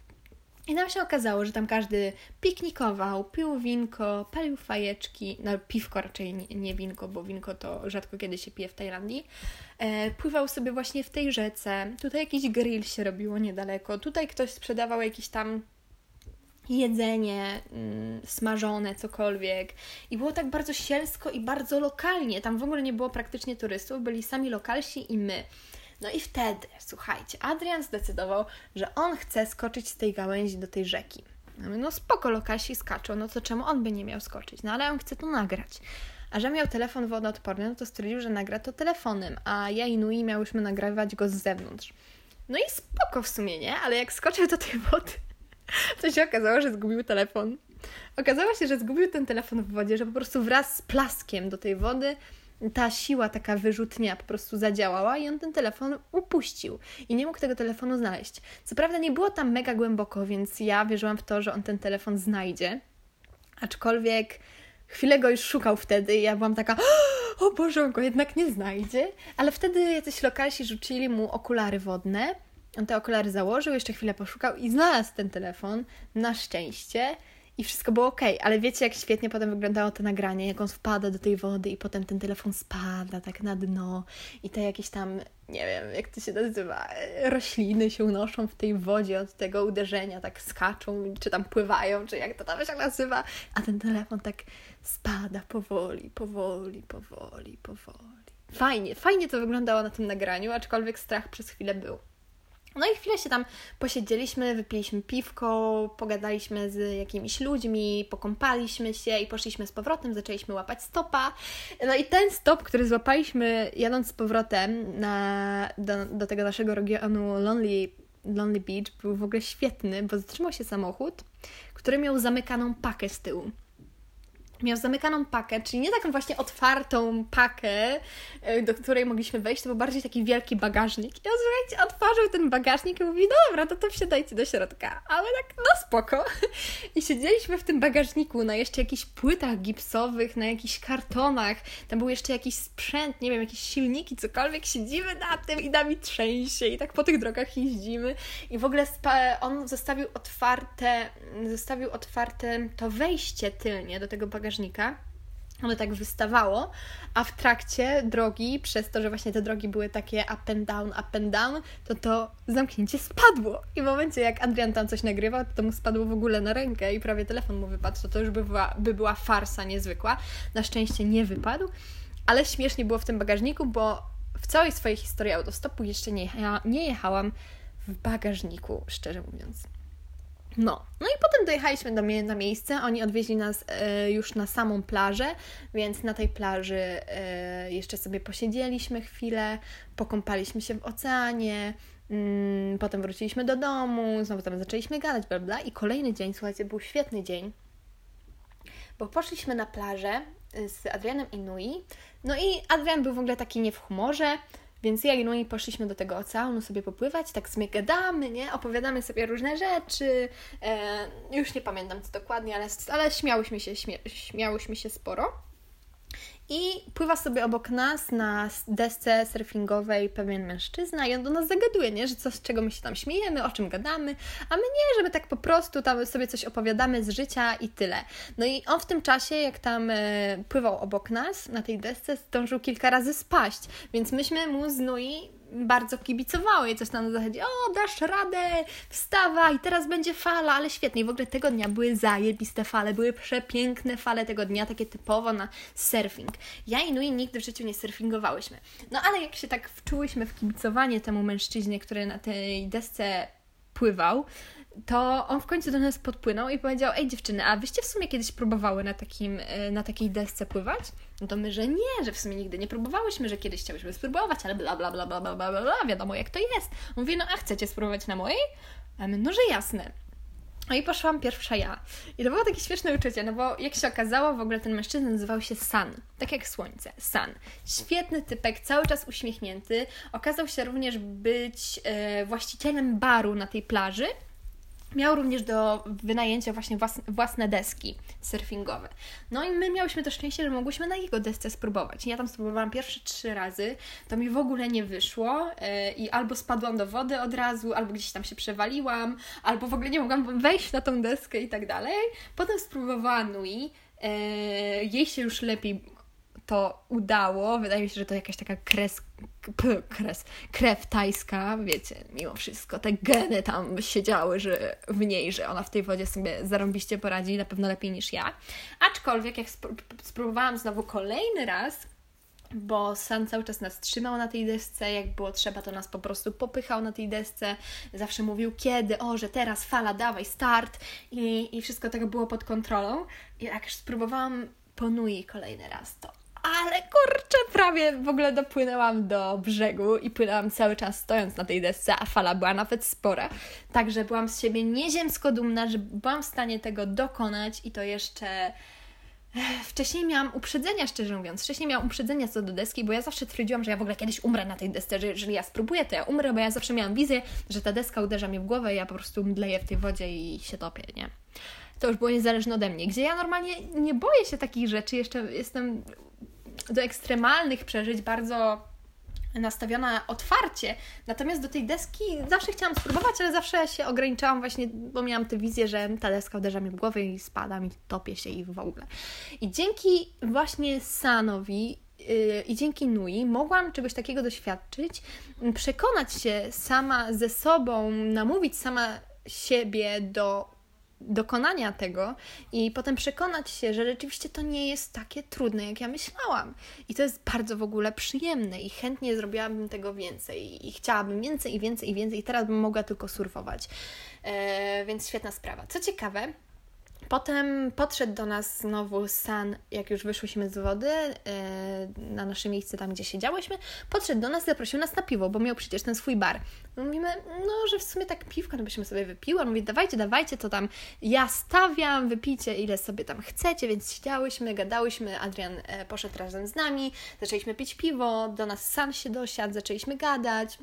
I nam się okazało, że tam każdy piknikował, pił winko, palił fajeczki, no piwko raczej nie, winko, bo winko to rzadko kiedy się pije w Tajlandii. E, pływał sobie właśnie w tej rzece. Tutaj jakiś grill się robiło niedaleko. Tutaj ktoś sprzedawał jakieś tam jedzenie mm, smażone, cokolwiek. I było tak bardzo sielsko i bardzo lokalnie. Tam w ogóle nie było praktycznie turystów, byli sami lokalsi i my. No i wtedy, słuchajcie, Adrian zdecydował, że on chce skoczyć z tej gałęzi do tej rzeki. No spoko, lokalsi skaczą, no to czemu on by nie miał skoczyć? No ale on chce to nagrać. A że miał telefon wodoodporny, no to stwierdził, że nagra to telefonem, a ja i Nui miałyśmy nagrywać go z zewnątrz. No i spoko w sumie, nie? Ale jak skoczył do tej wody, (laughs) to się okazało, że zgubił telefon. Okazało się, że zgubił ten telefon w wodzie, że po prostu wraz z plaskiem do tej wody ta siła taka wyrzutnia po prostu zadziałała i on ten telefon upuścił i nie mógł tego telefonu znaleźć. Co prawda nie było tam mega głęboko, więc ja wierzyłam w to, że on ten telefon znajdzie. Aczkolwiek chwilę go już szukał wtedy i ja byłam taka, o Boże, on go jednak nie znajdzie. Ale wtedy jacyś lokalsi rzucili mu okulary wodne. On te okulary założył, jeszcze chwilę poszukał i znalazł ten telefon, na szczęście i wszystko było ok, ale wiecie, jak świetnie potem wyglądało to nagranie, jak on wpada do tej wody i potem ten telefon spada tak na dno i te jakieś tam, nie wiem, jak to się nazywa, rośliny się unoszą w tej wodzie od tego uderzenia, tak skaczą, czy tam pływają, czy jak to tam się nazywa, a ten telefon tak spada powoli, powoli, powoli, powoli. Fajnie, fajnie to wyglądało na tym nagraniu, aczkolwiek strach przez chwilę był. No i chwilę się tam posiedzieliśmy, wypiliśmy piwko, pogadaliśmy z jakimiś ludźmi, pokąpaliśmy się i poszliśmy z powrotem, zaczęliśmy łapać stopa. No i ten stop, który złapaliśmy jadąc z powrotem na, do, do tego naszego regionu Lonely, Lonely Beach był w ogóle świetny, bo zatrzymał się samochód, który miał zamykaną pakę z tyłu miał zamykaną pakę, czyli nie taką właśnie otwartą pakę, e, do której mogliśmy wejść, to był bardziej taki wielki bagażnik. I on, słuchajcie, otworzył ten bagażnik i mówi, dobra, to to wsiadajcie do środka. Ale tak, no spoko. (laughs) I siedzieliśmy w tym bagażniku na jeszcze jakichś płytach gipsowych, na jakichś kartonach. Tam był jeszcze jakiś sprzęt, nie wiem, jakieś silniki, cokolwiek. Siedzimy na tym i nami trzęsie i tak po tych drogach jeździmy. I w ogóle on zostawił otwarte, zostawił otwarte to wejście tylnie do tego bagażnika bagażnika. Ono tak wystawało, a w trakcie drogi, przez to, że właśnie te drogi były takie up and down, up and down, to to zamknięcie spadło. I w momencie, jak Adrian tam coś nagrywał, to mu spadło w ogóle na rękę i prawie telefon mu wypadł. To to już by była, by była farsa niezwykła. Na szczęście nie wypadł, ale śmiesznie było w tym bagażniku, bo w całej swojej historii autostopu jeszcze nie, nie jechałam w bagażniku, szczerze mówiąc. No, no i potem dojechaliśmy do, na miejsce. Oni odwieźli nas e, już na samą plażę, więc na tej plaży e, jeszcze sobie posiedzieliśmy chwilę, pokąpaliśmy się w oceanie, mm, potem wróciliśmy do domu, znowu tam zaczęliśmy gadać, bla, bla. I kolejny dzień, słuchajcie, był świetny dzień, bo poszliśmy na plażę e, z Adrianem i Nui. No i Adrian był w ogóle taki nie w humorze. Więc ja i Nui poszliśmy do tego oceanu sobie popływać, tak sobie gadamy, nie? Opowiadamy sobie różne rzeczy. E, już nie pamiętam co dokładnie, ale, ale śmiałyśmy się, śmia, śmiałyśmy się sporo. I pływa sobie obok nas na desce surfingowej pewien mężczyzna i on do nas zagaduje, nie? Że co, z czego my się tam śmiejemy, o czym gadamy, a my nie, żeby tak po prostu tam sobie coś opowiadamy z życia i tyle. No i on w tym czasie, jak tam e, pływał obok nas na tej desce, zdążył kilka razy spaść, więc myśmy mu z Nui bardzo kibicowały i coś tam na zasadzie, o dasz radę, wstawaj, teraz będzie fala, ale świetnie. I w ogóle tego dnia były zajebiste fale, były przepiękne fale tego dnia, takie typowo na surfing. Ja i Nui nigdy w życiu nie surfingowałyśmy. No ale jak się tak wczułyśmy w kibicowanie temu mężczyźnie, który na tej desce pływał, to on w końcu do nas podpłynął i powiedział: Ej, dziewczyny, a wyście w sumie kiedyś próbowały na, takim, e, na takiej desce pływać? No to my, że nie, że w sumie nigdy nie próbowałyśmy, że kiedyś chciałyśmy spróbować, ale bla bla bla bla bla bla, bla wiadomo jak to jest. On mówi: No a chcecie spróbować na mojej? A my, no że jasne. No i poszłam pierwsza ja. I to było takie śmieszne uczucie, no bo jak się okazało, w ogóle ten mężczyzna nazywał się Sun, tak jak słońce, Sun. Świetny typek, cały czas uśmiechnięty. Okazał się również być e, właścicielem baru na tej plaży Miał również do wynajęcia właśnie własne deski surfingowe. No i my miałyśmy to szczęście, że mogłyśmy na jego desce spróbować. Ja tam spróbowałam pierwsze trzy razy, to mi w ogóle nie wyszło yy, i albo spadłam do wody od razu, albo gdzieś tam się przewaliłam, albo w ogóle nie mogłam wejść na tą deskę i tak dalej. Potem spróbowałam Nui, yy, jej się już lepiej to udało. Wydaje mi się, że to jakaś taka kres, p, kres, krew tajska, wiecie, mimo wszystko. Te geny tam siedziały że w niej, że ona w tej wodzie sobie zarąbiście poradzi, na pewno lepiej niż ja. Aczkolwiek jak spróbowałam znowu kolejny raz, bo San cały czas nas trzymał na tej desce, jak było trzeba, to nas po prostu popychał na tej desce, zawsze mówił kiedy, o, że teraz fala, dawaj, start i, i wszystko tego było pod kontrolą. I jak już spróbowałam ponui kolejny raz, to ale kurczę, prawie w ogóle dopłynęłam do brzegu i płynęłam cały czas stojąc na tej desce, a fala była nawet spora. Także byłam z siebie nieziemsko dumna, że byłam w stanie tego dokonać i to jeszcze. Wcześniej miałam uprzedzenia, szczerze mówiąc. Wcześniej miałam uprzedzenia co do deski, bo ja zawsze twierdziłam, że ja w ogóle kiedyś umrę na tej desce, że jeżeli ja spróbuję, to ja umrę, bo ja zawsze miałam wizję, że ta deska uderza mnie w głowę i ja po prostu mdleję w tej wodzie i się topię, nie? To już było niezależne ode mnie. Gdzie ja normalnie nie boję się takich rzeczy, jeszcze jestem do ekstremalnych przeżyć bardzo nastawiona otwarcie. Natomiast do tej deski zawsze chciałam spróbować, ale zawsze się ograniczałam właśnie, bo miałam tę wizję, że ta deska uderza mi w głowę i spadam i topię się i w ogóle. I dzięki właśnie Sanowi yy, i dzięki Nui mogłam czegoś takiego doświadczyć, przekonać się sama ze sobą, namówić sama siebie do dokonania tego i potem przekonać się, że rzeczywiście to nie jest takie trudne, jak ja myślałam. I to jest bardzo w ogóle przyjemne i chętnie zrobiłabym tego więcej i chciałabym więcej i więcej i więcej i teraz bym mogła tylko surfować. E, więc świetna sprawa. Co ciekawe, Potem podszedł do nas znowu San, jak już wyszłyśmy z wody, yy, na nasze miejsce tam, gdzie siedziałyśmy. Podszedł do nas, zaprosił nas na piwo, bo miał przecież ten swój bar. Mówimy, no, że w sumie tak piwka, no byśmy sobie wypiły. On mówi, dawajcie, dawajcie, to tam ja stawiam, wypijcie ile sobie tam chcecie, więc siedziałyśmy, gadałyśmy. Adrian e, poszedł razem z nami, zaczęliśmy pić piwo, do nas San się dosiadł, zaczęliśmy gadać.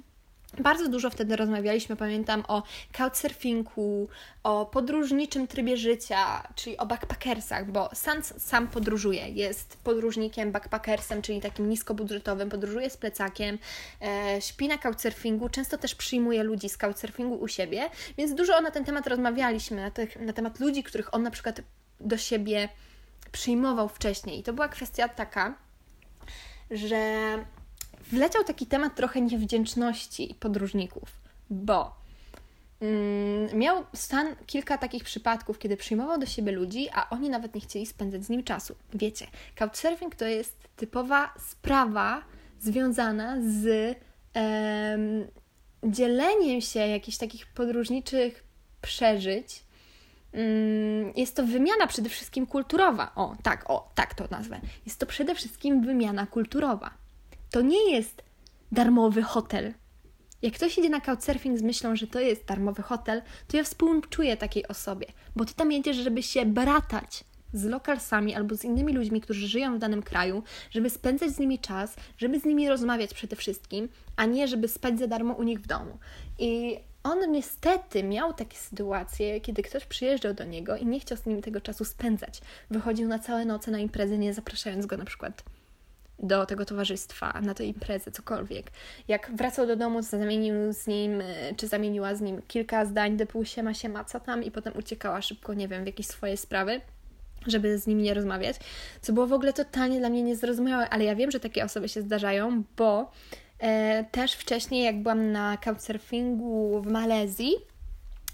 Bardzo dużo wtedy rozmawialiśmy, pamiętam, o couchsurfingu, o podróżniczym trybie życia, czyli o backpackersach, bo sam, sam podróżuje, jest podróżnikiem, backpackersem, czyli takim niskobudżetowym, podróżuje z plecakiem, e, śpi na couchsurfingu, często też przyjmuje ludzi z couchsurfingu u siebie, więc dużo na ten temat rozmawialiśmy, na, te, na temat ludzi, których on na przykład do siebie przyjmował wcześniej. I to była kwestia taka, że wleciał taki temat trochę niewdzięczności podróżników, bo mm, miał stan kilka takich przypadków, kiedy przyjmował do siebie ludzi, a oni nawet nie chcieli spędzać z nim czasu. Wiecie, couchsurfing to jest typowa sprawa związana z em, dzieleniem się jakichś takich podróżniczych przeżyć. Mm, jest to wymiana przede wszystkim kulturowa. O, tak, o, tak to nazwę. Jest to przede wszystkim wymiana kulturowa to nie jest darmowy hotel. Jak ktoś idzie na couchsurfing z myślą, że to jest darmowy hotel, to ja współczuję takiej osobie, bo ty tam jedziesz, żeby się bratać z lokalsami albo z innymi ludźmi, którzy żyją w danym kraju, żeby spędzać z nimi czas, żeby z nimi rozmawiać przede wszystkim, a nie żeby spać za darmo u nich w domu. I on niestety miał takie sytuacje, kiedy ktoś przyjeżdżał do niego i nie chciał z nim tego czasu spędzać. Wychodził na całe noce na imprezy, nie zapraszając go na przykład do tego towarzystwa, na tę imprezę, cokolwiek. Jak wracał do domu, zamienił z nim, e, czy zamieniła z nim kilka zdań, typu siema, siema, co tam i potem uciekała szybko, nie wiem, w jakieś swoje sprawy żeby z nimi nie rozmawiać, co było w ogóle totalnie dla mnie niezrozumiałe, ale ja wiem, że takie osoby się zdarzają, bo e, też wcześniej, jak byłam na couchsurfingu w Malezji,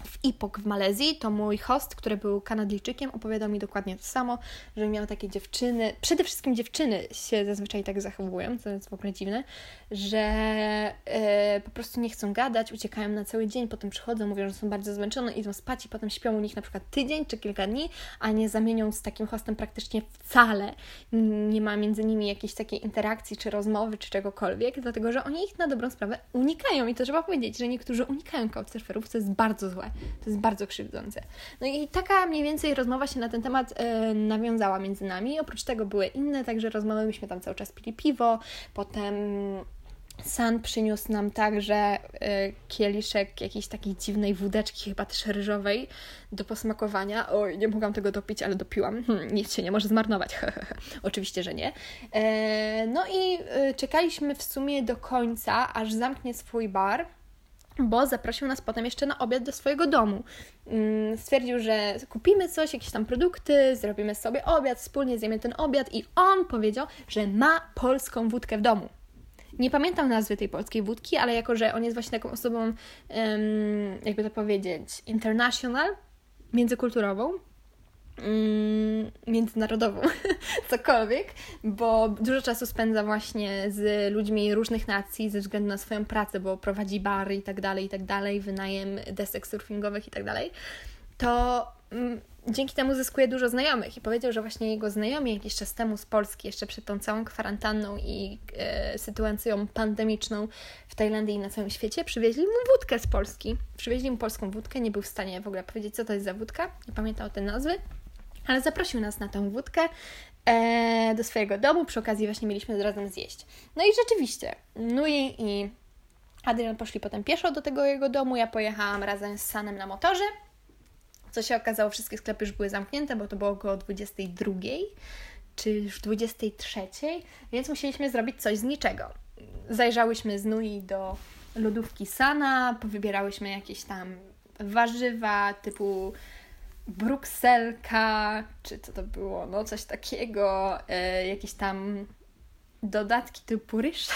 w Ipok w Malezji, to mój host, który był Kanadyjczykiem, opowiadał mi dokładnie to samo, że miał takie dziewczyny, przede wszystkim dziewczyny się zazwyczaj tak zachowują, co jest w ogóle dziwne, że e, po prostu nie chcą gadać, uciekają na cały dzień, potem przychodzą, mówią, że są bardzo zmęczone, idą spać i potem śpią u nich na przykład tydzień czy kilka dni, a nie zamienią z takim hostem praktycznie wcale. Nie ma między nimi jakiejś takiej interakcji, czy rozmowy, czy czegokolwiek, dlatego że oni ich na dobrą sprawę unikają i to trzeba powiedzieć, że niektórzy unikają couchsurferów, co jest bardzo złe. To jest bardzo krzywdzące. No i taka mniej więcej rozmowa się na ten temat e, nawiązała między nami. Oprócz tego były inne, także rozmowy, myśmy tam cały czas pili piwo, potem San przyniósł nam także y, kieliszek jakiejś takiej dziwnej wódeczki, chyba też ryżowej, do posmakowania. Oj, nie mogłam tego dopić, ale dopiłam. Hmm, nic się nie może zmarnować. (laughs) Oczywiście, że nie. E, no i czekaliśmy w sumie do końca, aż zamknie swój bar bo zaprosił nas potem jeszcze na obiad do swojego domu. Mm, stwierdził, że kupimy coś, jakieś tam produkty, zrobimy sobie obiad, wspólnie zjemy ten obiad i on powiedział, że ma polską wódkę w domu. Nie pamiętam nazwy tej polskiej wódki, ale jako, że on jest właśnie taką osobą, jakby to powiedzieć, international, międzykulturową, międzynarodową, (laughs) cokolwiek, bo dużo czasu spędza właśnie z ludźmi różnych nacji ze względu na swoją pracę, bo prowadzi bary i tak dalej, i tak dalej, wynajem desek surfingowych i tak dalej, to mm, dzięki temu zyskuje dużo znajomych. I powiedział, że właśnie jego znajomi jakiś czas temu z Polski, jeszcze przed tą całą kwarantanną i e, sytuacją pandemiczną w Tajlandii i na całym świecie, przywieźli mu wódkę z Polski. Przywieźli mu polską wódkę, nie był w stanie w ogóle powiedzieć, co to jest za wódka, nie pamiętał tej nazwy, ale zaprosił nas na tę wódkę e, do swojego domu. Przy okazji właśnie mieliśmy razem zjeść. No i rzeczywiście, Nui i Adrian poszli potem pieszo do tego jego domu. Ja pojechałam razem z Sanem na motorze. Co się okazało, wszystkie sklepy już były zamknięte, bo to było około 22 czy już 23, więc musieliśmy zrobić coś z niczego. Zajrzałyśmy z Nui do lodówki Sana, powybierałyśmy jakieś tam warzywa typu brukselka, czy co to było, no coś takiego, e, jakieś tam dodatki typu ryż,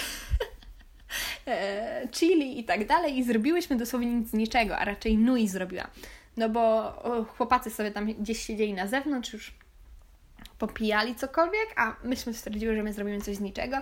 (laughs) e, chili i tak dalej i zrobiłyśmy dosłownie nic z niczego, a raczej Nui zrobiła. No bo o, chłopacy sobie tam gdzieś siedzieli na zewnątrz, już popijali cokolwiek, a myśmy stwierdziły, że my zrobimy coś z niczego.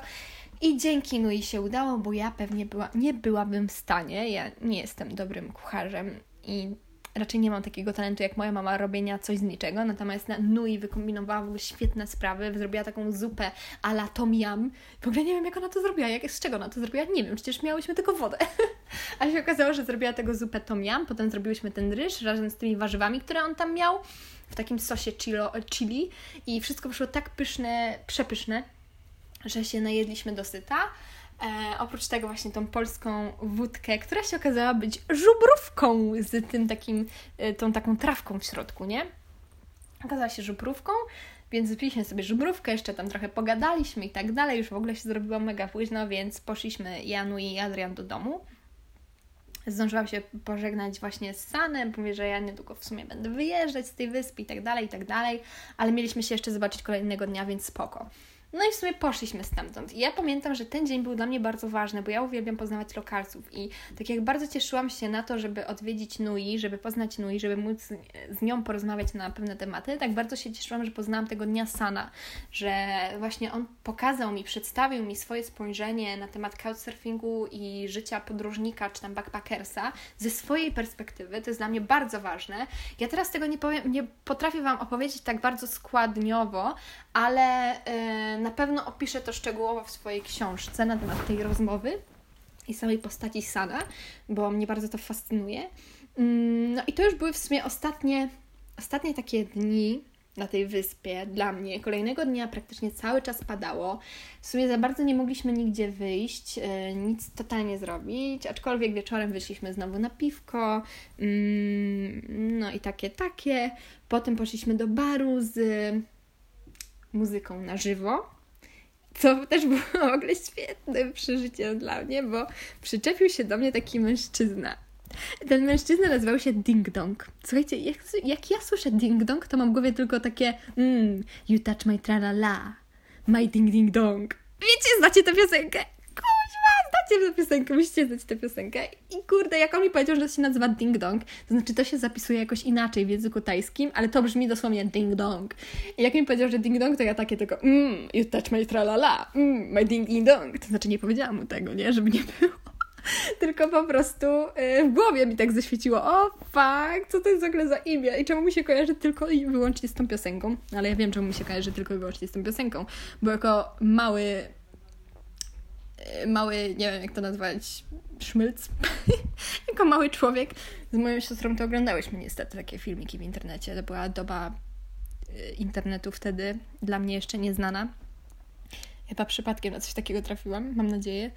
I dzięki Nui się udało, bo ja pewnie była, nie byłabym w stanie, ja nie jestem dobrym kucharzem i raczej nie mam takiego talentu jak moja mama robienia coś z niczego, natomiast na Nui wykombinowała w ogóle świetne sprawy, zrobiła taką zupę a la tom yum. W ogóle nie wiem, jak ona to zrobiła, jak, z czego ona to zrobiła, nie wiem, przecież miałyśmy tylko wodę. (laughs) A się okazało, że zrobiła tego zupę tom yum, potem zrobiłyśmy ten ryż razem z tymi warzywami, które on tam miał, w takim sosie chilo, chili i wszystko wyszło tak pyszne, przepyszne, że się najedliśmy dosyta. E, oprócz tego właśnie tą polską wódkę, która się okazała być żubrówką z tym takim, e, tą taką trawką w środku, nie? Okazała się żubrówką, więc wypiliśmy sobie żubrówkę, jeszcze tam trochę pogadaliśmy i tak dalej. Już w ogóle się zrobiło mega późno, więc poszliśmy Janu i Adrian do domu. Zdążyłam się pożegnać właśnie z Sanem, mówię, że ja niedługo w sumie będę wyjeżdżać z tej wyspy i tak dalej, i tak dalej, ale mieliśmy się jeszcze zobaczyć kolejnego dnia, więc spoko. No i w sumie poszliśmy stamtąd. I ja pamiętam, że ten dzień był dla mnie bardzo ważny, bo ja uwielbiam poznawać lokalców i tak jak bardzo cieszyłam się na to, żeby odwiedzić Nui, żeby poznać Nui, żeby móc z nią porozmawiać na pewne tematy, tak bardzo się cieszyłam, że poznałam tego dnia Sana, że właśnie on pokazał mi, przedstawił mi swoje spojrzenie na temat couchsurfingu i życia podróżnika czy tam backpackersa ze swojej perspektywy. To jest dla mnie bardzo ważne. Ja teraz tego nie, powiem, nie potrafię Wam opowiedzieć tak bardzo składniowo, ale yy, na pewno opiszę to szczegółowo w swojej książce na temat tej rozmowy i samej postaci Sana, bo mnie bardzo to fascynuje. Mm, no i to już były w sumie ostatnie, ostatnie takie dni na tej wyspie dla mnie. Kolejnego dnia praktycznie cały czas padało. W sumie za bardzo nie mogliśmy nigdzie wyjść, yy, nic totalnie zrobić, aczkolwiek wieczorem wyszliśmy znowu na piwko, mm, no i takie, takie. Potem poszliśmy do baru z muzyką na żywo. co też było w ogóle świetnym przeżyciem dla mnie, bo przyczepił się do mnie taki mężczyzna. Ten mężczyzna nazywał się Ding Dong. Słuchajcie, jak, jak ja słyszę Ding Dong, to mam w głowie tylko takie mm, You touch my tra la la, my ding ding dong. Wiecie, znacie tę piosenkę? Znacie tę piosenkę, musicie znać tę piosenkę. I kurde, jak on mi powiedział, że to się nazywa Ding Dong, to znaczy to się zapisuje jakoś inaczej w języku tajskim, ale to brzmi dosłownie Ding Dong. I jak mi powiedział, że Ding Dong, to ja takie tylko mm, You touch my tra la la, mm, my ding ding dong. To znaczy nie powiedziałam mu tego, nie? Żeby nie było. (laughs) Tylko po prostu y, w głowie mi tak zaświeciło, o fuck, co to jest w ogóle za imię i czemu mi się kojarzy tylko i wyłącznie z tą piosenką. Ale ja wiem, czemu mi się kojarzy tylko i wyłącznie z tą piosenką, bo jako mały mały, nie wiem jak to nazwać, szmylc, (laughs) jako mały człowiek z moją siostrą to oglądałyśmy niestety takie filmiki w internecie. To była doba y, internetu wtedy dla mnie jeszcze nieznana. Chyba przypadkiem na coś takiego trafiłam, mam nadzieję.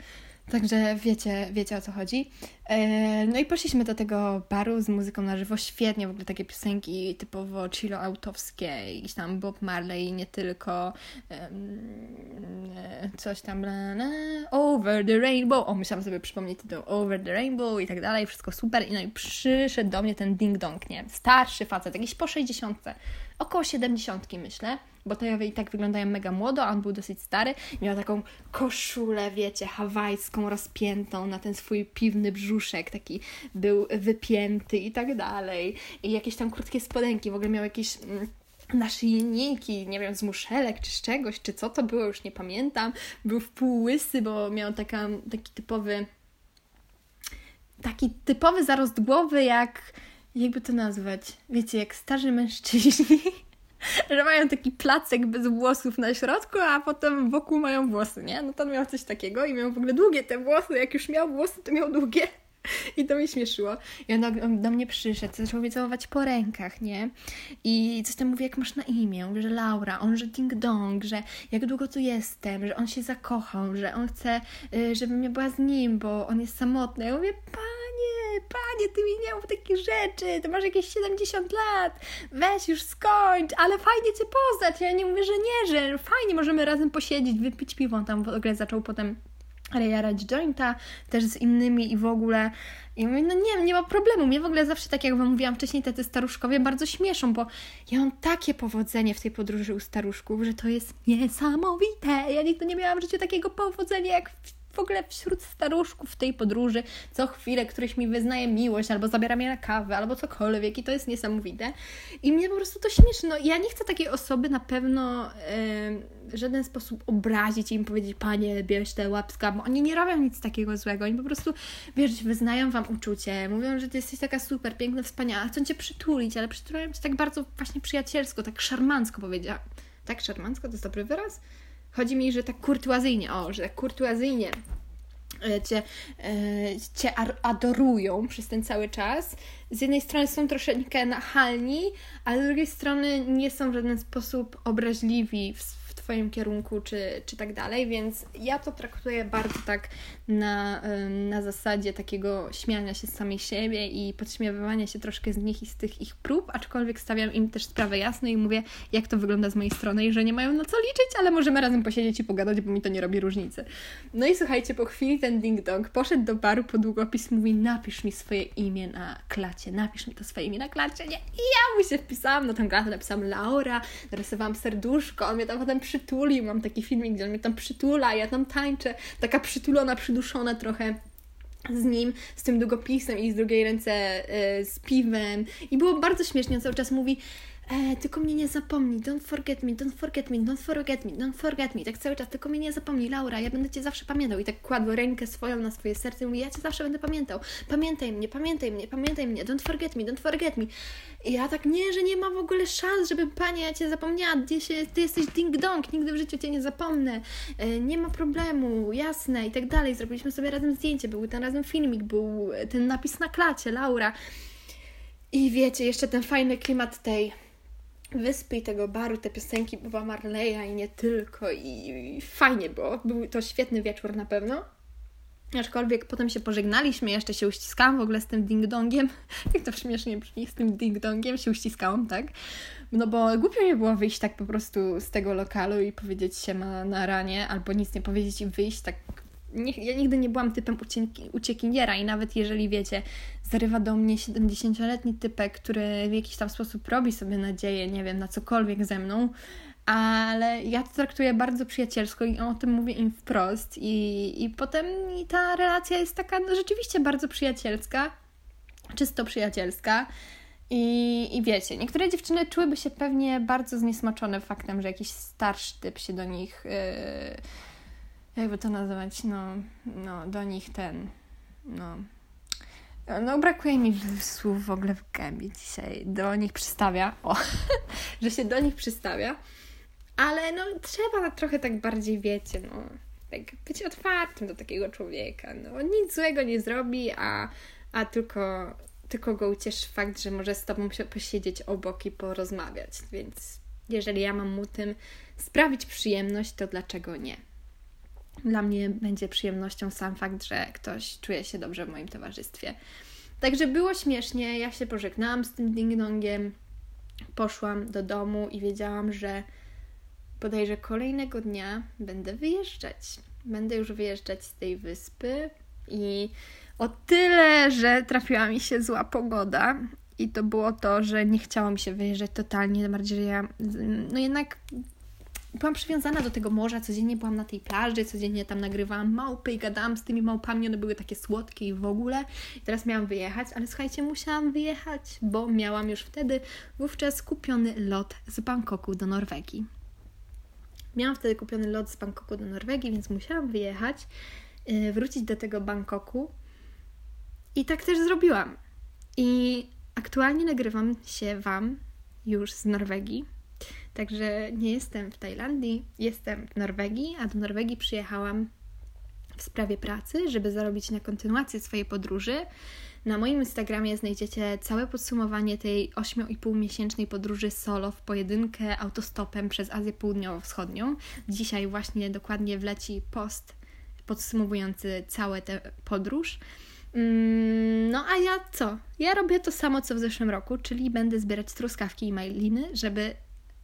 Także wiecie, wiecie o co chodzi. E, no i poszliśmy do tego baru z muzyką na żywo. Świetnie w ogóle takie piosenki typowo chilloutowskie, jakiś tam Bob Marley, nie tylko e, coś tam Over the Rainbow. O, musiałam sobie przypomnieć tytuł Over the Rainbow i tak dalej. Wszystko super. I no i przyszedł do mnie ten ding dong, nie? Starszy facet, jakiś po 60 około 70 myślę, bo jawy i tak wyglądają mega młodo, a on był dosyć stary. Miał taką koszulę, wiecie, hawajską, rozpiętą na ten swój piwny brzuszek, taki był wypięty i tak dalej. I jakieś tam krótkie spodenki, w ogóle miał jakieś... Mm, naszyjniki, nie wiem, z muszelek czy z czegoś, czy co to było, już nie pamiętam. Był w pół łysy, bo miał taka, taki typowy taki typowy zarost głowy jak jakby to nazwać, wiecie, jak starzy mężczyźni, (laughs) że mają taki placek bez włosów na środku, a potem wokół mają włosy, nie? No to miał coś takiego i miał w ogóle długie te włosy, jak już miał włosy, to miał długie. (laughs) I to mnie śmieszyło. I on do, mnie przyszedł, zaczął mnie całować po rękach, nie? I coś tam mówi, jak masz na imię? Że Laura, on, że ding dong, że jak długo tu jestem, że on się zakochał, że on chce, y, żebym ja była z nim, bo on jest samotny. Ja mówię, panie, panie, ty mi nie mów takich rzeczy, ty masz jakieś 70 lat, weź już skończ, ale fajnie cię poznać. Ja nie mówię, że nie, że fajnie możemy razem posiedzieć, wypić piwo. Tam w ogóle zaczął potem ale jarać jointa też z innymi i w ogóle. I mówię, no nie, nie ma problemu. Mnie w ogóle zawsze, tak jak Wam mówiłam wcześniej, te, te staruszkowie bardzo śmieszą, bo ja mam takie powodzenie w tej podróży u staruszków, że to jest niesamowite. Ja nigdy nie miałam w życiu takiego powodzenia jak w ogóle wśród staruszków w tej podróży co chwilę któryś mi wyznaje miłość, albo zabiera mnie na kawę, albo cokolwiek i to jest niesamowite. I mnie po prostu to śmieszy. No, ja nie chcę takiej osoby na pewno yy, w żaden sposób obrazić i im powiedzieć, panie, bierz te łapska, bo oni nie robią nic takiego złego. Oni po prostu, wiesz, wyznają wam uczucie, mówią, że ty jesteś taka super, piękna, wspaniała, chcą cię przytulić, ale przytulają cię tak bardzo właśnie przyjacielsko, tak szarmancko powiedziała. Tak, szarmancko to jest dobry wyraz? Chodzi mi, że tak kurtuazyjnie, o, że tak kurtuazyjnie e, cię, e, cię adorują przez ten cały czas. Z jednej strony są troszeczkę nachalni, ale z drugiej strony nie są w żaden sposób obraźliwi w Twoim kierunku, czy, czy tak dalej, więc ja to traktuję bardzo tak na, na zasadzie takiego śmiania się z samej siebie i podśmiewywania się troszkę z nich i z tych ich prób, aczkolwiek stawiam im też sprawę jasno i mówię, jak to wygląda z mojej strony i że nie mają na co liczyć, ale możemy razem posiedzieć i pogadać, bo mi to nie robi różnicy. No i słuchajcie, po chwili ten ding-dong poszedł do baru po długopis, mówi, napisz mi swoje imię na klacie, napisz mi to swoje imię na klacie, nie? I ja mu się wpisałam na tę klatę, napisałam Laura, narysowałam serduszko, on mnie tam potem przytulił, mam taki filmik, gdzie on mnie tam przytula, ja tam tańczę, taka przytulona, przyduszona trochę z nim, z tym długopisem i z drugiej ręce y, z piwem. I było bardzo śmiesznie, on cały czas mówi e, tylko mnie nie zapomnij, don't forget me, don't forget me, don't forget me, don't forget me, tak cały czas, tylko mnie nie zapomnij, Laura, ja będę Cię zawsze pamiętał. I tak kładł rękę swoją na swoje serce i mówi, ja Cię zawsze będę pamiętał, pamiętaj mnie, pamiętaj mnie, pamiętaj mnie, don't forget me, don't forget me. I ja tak, nie, że nie ma w ogóle szans, żeby Pani, ja Cię zapomniała, ty, się, ty jesteś ding-dong, nigdy w życiu Cię nie zapomnę, e, nie ma problemu, jasne. I tak dalej. Zrobiliśmy sobie razem zdjęcie, był ten razem filmik, był ten napis na klacie, Laura. I wiecie, jeszcze ten fajny klimat tej wyspy i tego baru, te piosenki Boba Marleya i nie tylko. I, fajnie było. Był to świetny wieczór na pewno. Aczkolwiek potem się pożegnaliśmy, jeszcze się uściskałam w ogóle z tym ding-dongiem. (laughs) Jak to śmiesznie brzmi, z tym ding-dongiem się uściskałam, tak? No bo głupio mi było wyjść tak po prostu z tego lokalu i powiedzieć się ma na ranie, albo nic nie powiedzieć i wyjść tak. Nie, ja nigdy nie byłam typem ucieki, uciekiniera i nawet jeżeli wiecie, zarywa do mnie 70-letni typek, który w jakiś tam sposób robi sobie nadzieję, nie wiem, na cokolwiek ze mną, ale ja to traktuję bardzo przyjacielsko i o tym mówię im wprost i, i potem i ta relacja jest taka no, rzeczywiście bardzo przyjacielska, czysto przyjacielska i, i wiecie, niektóre dziewczyny czułyby się pewnie bardzo zniesmaczone faktem, że jakiś starszy typ się do nich yy, jakby to nazywać, no, no do nich ten, no no, brakuje mi słów w ogóle w gębie dzisiaj. Do nich przystawia. O, (laughs) że się do nich przystawia. Ale no trzeba trochę tak bardziej, wiecie, no tak być otwartym do takiego człowieka. No nic złego nie zrobi, a, a tylko, tylko go ucieszy fakt, że może z tobą posiedzieć obok i porozmawiać. Więc jeżeli ja mam mu tym sprawić przyjemność, to dlaczego nie? Dla mnie będzie przyjemnością sam fakt, że ktoś czuje się dobrze w moim towarzystwie. Także było śmiesznie, ja się pożegnałam z tym ding-dongiem, poszłam do domu i wiedziałam, że bodajże kolejnego dnia będę wyjeżdżać. Będę już wyjeżdżać z tej wyspy i o tyle, że trafiła mi się zła pogoda i to było to, że nie chciało mi się wyjeżdżać totalnie, bardziej, że ja no jednak byłam przywiązana do tego morza, codziennie byłam na tej plaży, codziennie tam nagrywałam małpy i gadałam z tymi małpami, one były takie słodkie i w ogóle. I teraz miałam wyjechać, ale słuchajcie, musiałam wyjechać, bo miałam już wtedy wówczas kupiony lot z Bangkoku do Norwegii. Miałam wtedy kupiony lot z Bangkoku do Norwegii, więc musiałam wyjechać, yy, wrócić do tego Bangkoku. I tak też zrobiłam. I aktualnie nagrywam się Wam już z Norwegii. Także nie jestem w Tajlandii, jestem w Norwegii, a do Norwegii przyjechałam w sprawie pracy, żeby zarobić na kontynuację swojej podróży. Na moim Instagramie znajdziecie całe podsumowanie tej 8,5 miesięcznej podróży solo w pojedynkę autostopem przez Azję Południowo-Wschodnią. Dzisiaj właśnie dokładnie wleci post podsumowujący całą tę podróż. Mm, no a ja co? Ja robię to samo co w zeszłym roku, czyli będę zbierać truskawki i mailiny, żeby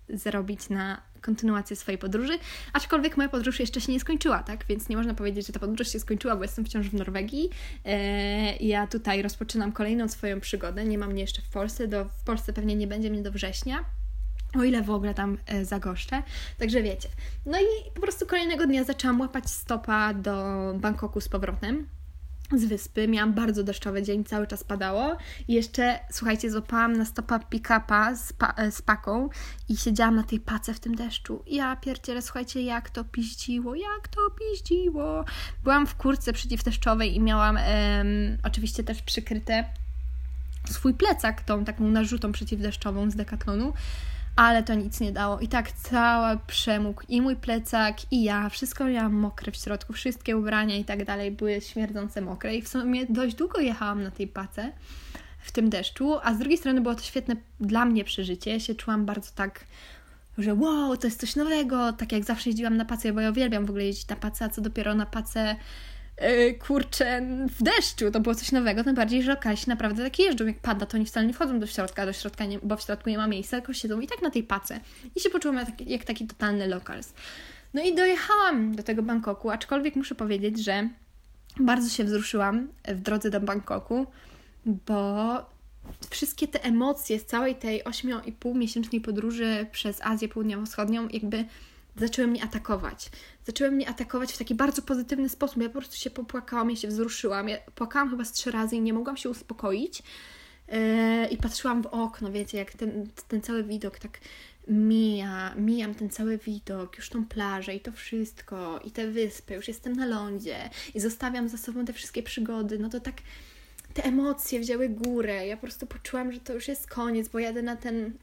zarobić na kontynuację swojej podróży, aczkolwiek moja podróż jeszcze się nie skończyła, tak? Więc nie można powiedzieć, że ta podróż się skończyła, bo jestem wciąż w Norwegii. Eee, ja tutaj rozpoczynam kolejną swoją przygodę. Nie mam mnie jeszcze w Polsce. Do, w Polsce pewnie nie będzie mnie do września. O ile w ogóle tam e, zagoszczę. Także wiecie. No i po prostu kolejnego dnia zaczęłam łapać stopa do Bangkoku z powrotem z wyspy. Miałam bardzo deszczowy dzień, cały czas padało. I jeszcze, słuchajcie, złapałam na stopa pick-upa z, pa e, z paką i siedziałam na tej pace w tym deszczu. Ja pierdzielę, słuchajcie, jak to piździło, jak to piździło. Byłam w kurce przeciwdeszczowej i miałam em, oczywiście też przykryte swój plecak, tą taką narzutą przeciwdeszczową z Decathlonu ale to nic nie dało. I tak cały przemógł i mój plecak, i ja. Wszystko miałam mokre w środku, wszystkie ubrania i tak dalej były śmierdzące mokre. I w sumie dość długo jechałam na tej pace w tym deszczu, a z drugiej strony było to świetne dla mnie przeżycie. Ja się czułam bardzo tak że wow, to jest coś nowego, tak jak zawsze jeździłam na pace, bo ja uwielbiam w ogóle jeździć na pace, a co dopiero na pace kurczę, w deszczu, to było coś nowego, tym bardziej, że lokalsi naprawdę tak jeżdżą, jak pada, to oni wcale nie wchodzą do środka, do środka nie, bo w środku nie ma miejsca, tylko siedzą i tak na tej pace. I się poczułam jak, jak taki totalny lokals. No i dojechałam do tego Bangkoku, aczkolwiek muszę powiedzieć, że bardzo się wzruszyłam w drodze do Bangkoku, bo wszystkie te emocje z całej tej 8,5 miesięcznej podróży przez Azję Południowo-Wschodnią jakby zaczęły mnie atakować. Zaczęły mnie atakować w taki bardzo pozytywny sposób. Ja po prostu się popłakałam, ja się wzruszyłam. Ja płakałam chyba z trzy razy i nie mogłam się uspokoić. Yy, I patrzyłam w okno, wiecie, jak ten, ten cały widok tak mija, mijam ten cały widok, już tą plażę i to wszystko, i te wyspy, już jestem na lądzie i zostawiam za sobą te wszystkie przygody, no to tak te emocje wzięły górę. Ja po prostu poczułam, że to już jest koniec, bo jadę na ten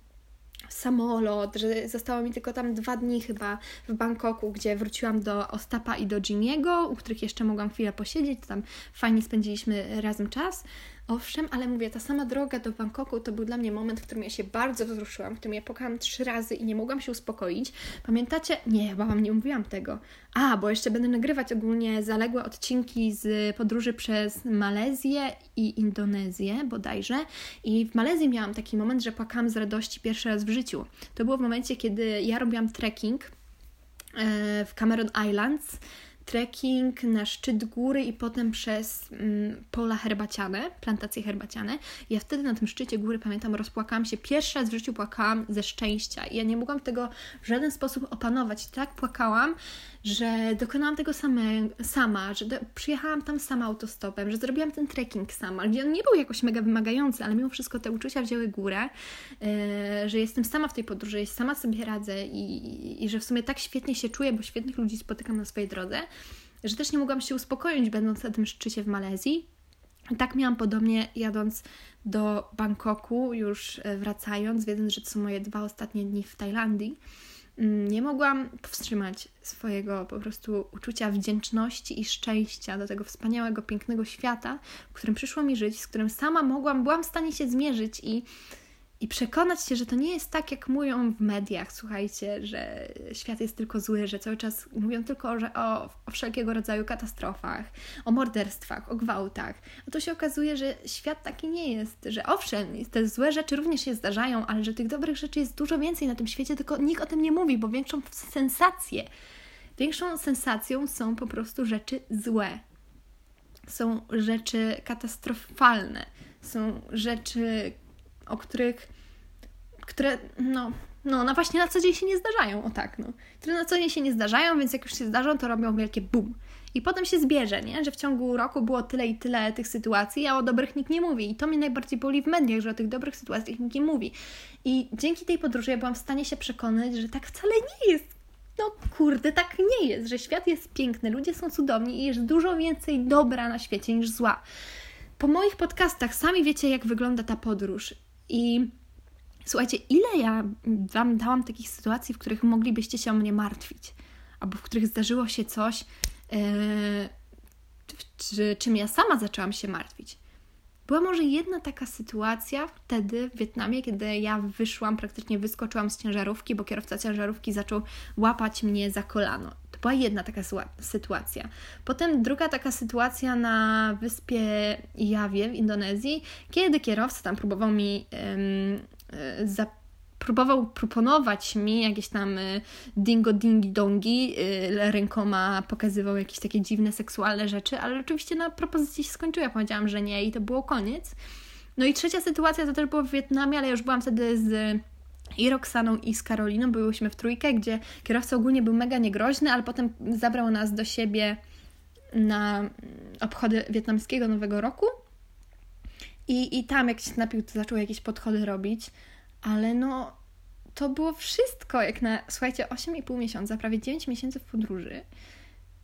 samolot, że zostało mi tylko tam dwa dni chyba w Bangkoku, gdzie wróciłam do Ostapa i do Jimiego, u których jeszcze mogłam chwilę posiedzieć, tam fajnie spędziliśmy razem czas. Owszem, ale mówię, ta sama droga do Bangkoku to był dla mnie moment, w którym ja się bardzo wzruszyłam, w którym ja płakałam trzy razy i nie mogłam się uspokoić. Pamiętacie? Nie, chyba Wam nie mówiłam tego. A, bo jeszcze będę nagrywać ogólnie zaległe odcinki z podróży przez Malezję i Indonezję bodajże. I w Malezji miałam taki moment, że płakałam z radości pierwszy raz w życiu. To było w momencie, kiedy ja robiłam trekking e, w Cameron Islands trekking na szczyt góry i potem przez mm, pola herbaciane, plantacje herbaciane. Ja wtedy na tym szczycie góry, pamiętam, rozpłakałam się. Pierwszy raz w życiu płakałam ze szczęścia. I ja nie mogłam tego w żaden sposób opanować. Tak płakałam, że dokonałam tego same, sama, że do, przyjechałam tam sama autostopem, że zrobiłam ten trekking sama, gdzie on nie był jakoś mega wymagający, ale mimo wszystko te uczucia wzięły górę, yy, że jestem sama w tej podróży, sama sobie radzę i, i że w sumie tak świetnie się czuję, bo świetnych ludzi spotykam na swojej drodze, że też nie mogłam się uspokoić, będąc na tym szczycie w Malezji. Tak miałam podobnie jadąc do Bangkoku, już e, wracając, wiedząc, że to są moje dwa ostatnie dni w Tajlandii Mm, nie mogłam powstrzymać swojego po prostu uczucia wdzięczności i szczęścia do tego wspaniałego, pięknego świata, w którym przyszło mi żyć, z którym sama mogłam, byłam w stanie się zmierzyć i i przekonać się, że to nie jest tak, jak mówią w mediach, słuchajcie, że świat jest tylko zły, że cały czas mówią tylko o, o, o wszelkiego rodzaju katastrofach, o morderstwach, o gwałtach. A to się okazuje, że świat taki nie jest, że owszem, te złe rzeczy również się zdarzają, ale że tych dobrych rzeczy jest dużo więcej na tym świecie, tylko nikt o tym nie mówi, bo większą sensację, większą sensacją są po prostu rzeczy złe. Są rzeczy katastrofalne, są rzeczy, o których, które, no, no, no właśnie na co dzień się nie zdarzają, o tak, no. Które na co dzień się nie zdarzają, więc jak już się zdarzą, to robią wielkie bum. I potem się zbierze, nie? Że w ciągu roku było tyle i tyle tych sytuacji, a o dobrych nikt nie mówi. I to mnie najbardziej boli w mediach, że o tych dobrych sytuacjach nikt nie mówi. I dzięki tej podróży ja byłam w stanie się przekonać, że tak wcale nie jest. No kurde, tak nie jest, że świat jest piękny, ludzie są cudowni i jest dużo więcej dobra na świecie niż zła. Po moich podcastach sami wiecie, jak wygląda ta podróż. I słuchajcie, ile ja Wam dałam takich sytuacji, w których moglibyście się o mnie martwić, albo w których zdarzyło się coś, yy, czym ja sama zaczęłam się martwić. Była może jedna taka sytuacja wtedy w Wietnamie, kiedy ja wyszłam, praktycznie wyskoczyłam z ciężarówki, bo kierowca ciężarówki zaczął łapać mnie za kolano. Była jedna taka sytuacja. Potem druga taka sytuacja na wyspie Jawie w Indonezji, kiedy kierowca tam próbował mi um, próbował proponować mi jakieś tam y, dingo dingi dongi, y, rękoma pokazywał jakieś takie dziwne seksualne rzeczy, ale oczywiście na propozycji się skończyła. Powiedziałam, że nie i to było koniec. No i trzecia sytuacja to też było w Wietnamie, ale już byłam wtedy z i Roxaną i z Karoliną byłyśmy w trójkę, gdzie kierowca ogólnie był mega niegroźny, ale potem zabrał nas do siebie na obchody wietnamskiego Nowego Roku. I, I tam jak się napił, to zaczął jakieś podchody robić ale no to było wszystko, jak na, słuchajcie, 8,5 miesiąca, prawie 9 miesięcy w podróży,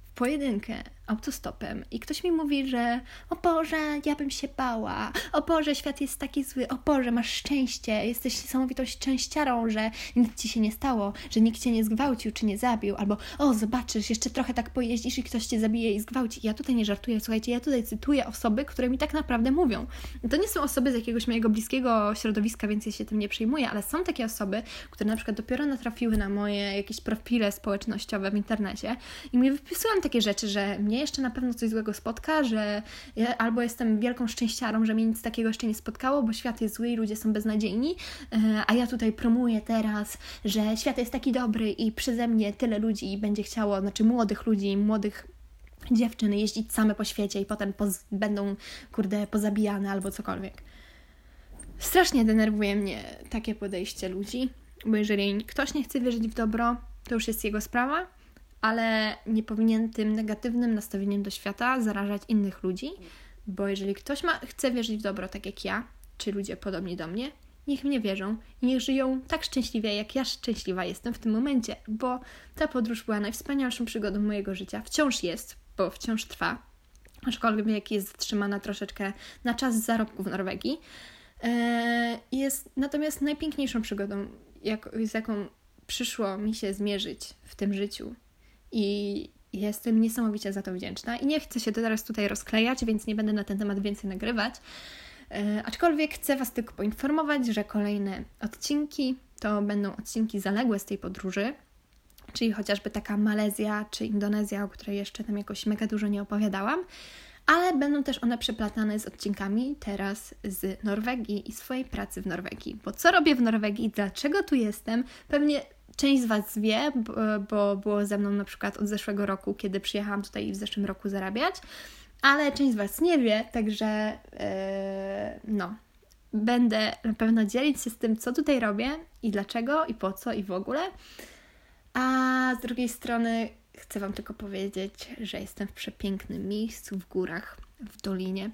w pojedynkę, autostopem. I ktoś mi mówi, że o Boże, ja bym się bała, o Boże, świat jest taki zły, o Boże, masz szczęście, jesteś niesamowitą szczęściarą, że nic Ci się nie stało, że nikt Cię nie zgwałcił czy nie zabił, albo o, zobaczysz, jeszcze trochę tak pojeździsz i ktoś Cię zabije i zgwałci. Ja tutaj nie żartuję, słuchajcie, ja tutaj cytuję osoby, które mi tak naprawdę mówią. To nie są osoby z jakiegoś mojego bliskiego środowiska, więc ja się tym nie przejmuję, ale są takie osoby, które na przykład dopiero natrafiły na moje jakieś profile społecznościowe w internecie i mi wypisują takie rzeczy, że mnie mnie jeszcze na pewno coś złego spotka, że ja albo jestem wielką szczęściarą, że mnie nic takiego jeszcze nie spotkało, bo świat jest zły i ludzie są beznadziejni, e, a ja tutaj promuję teraz, że świat jest taki dobry i przeze mnie tyle ludzi będzie chciało, znaczy młodych ludzi, młodych dziewczyn jeździć same po świecie i potem poz- będą, kurde, pozabijane albo cokolwiek. Strasznie denerwuje mnie takie podejście ludzi, bo jeżeli ktoś nie chce wierzyć w dobro, to już jest jego sprawa, ale nie powinien tym negatywnym nastawieniem do świata zarażać innych ludzi, bo jeżeli ktoś ma, chce wierzyć w dobro, tak jak ja, czy ludzie podobni do mnie, niech mnie wierzą i niech żyją tak szczęśliwie, jak ja szczęśliwa jestem w tym momencie, bo ta podróż była najwspanialszą przygodą mojego życia. Wciąż jest, bo wciąż trwa, aczkolwiek jest zatrzymana troszeczkę na czas zarobku w Norwegii. Eee, jest natomiast najpiękniejszą przygodą, jak, z jaką przyszło mi się zmierzyć w tym życiu i jestem niesamowicie za to wdzięczna. I nie chcę się teraz tutaj rozklejać, więc nie będę na ten temat więcej nagrywać. E, aczkolwiek chcę Was tylko poinformować, że kolejne odcinki to będą odcinki zaległe z tej podróży, czyli chociażby taka Malezja czy Indonezja, o której jeszcze tam jakoś mega dużo nie opowiadałam, ale będą też one przeplatane z odcinkami teraz z Norwegii i swojej pracy w Norwegii. Bo co robię w Norwegii, dlaczego tu jestem, pewnie część z Was wie, bo, było ze mną na przykład od zeszłego roku, kiedy przyjechałam tutaj w zeszłym roku zarabiać, ale część z Was nie wie, także yy, no, będę na pewno dzielić się z tym, co tutaj robię i dlaczego, i po co, i w ogóle. A z drugiej strony chcę Wam tylko powiedzieć, że jestem w przepięknym miejscu w górach, w dolinie.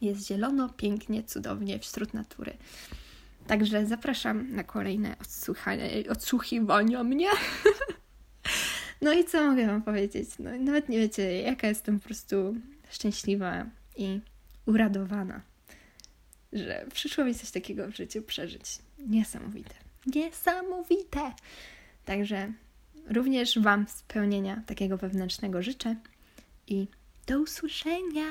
Jest zielono, pięknie, cudownie, wśród natury. Także zapraszam na kolejne odsłuchiwania mnie. (laughs) no i co mogę Wam powiedzieć? No, nawet nie wiecie, jaka jestem po prostu szczęśliwa i uradowana, że przyszło mi coś takiego w życiu przeżyć. Niesamowite. Niesamowite! Także również Wam spełnienia takiego wewnętrznego życzę i do usłyszenia!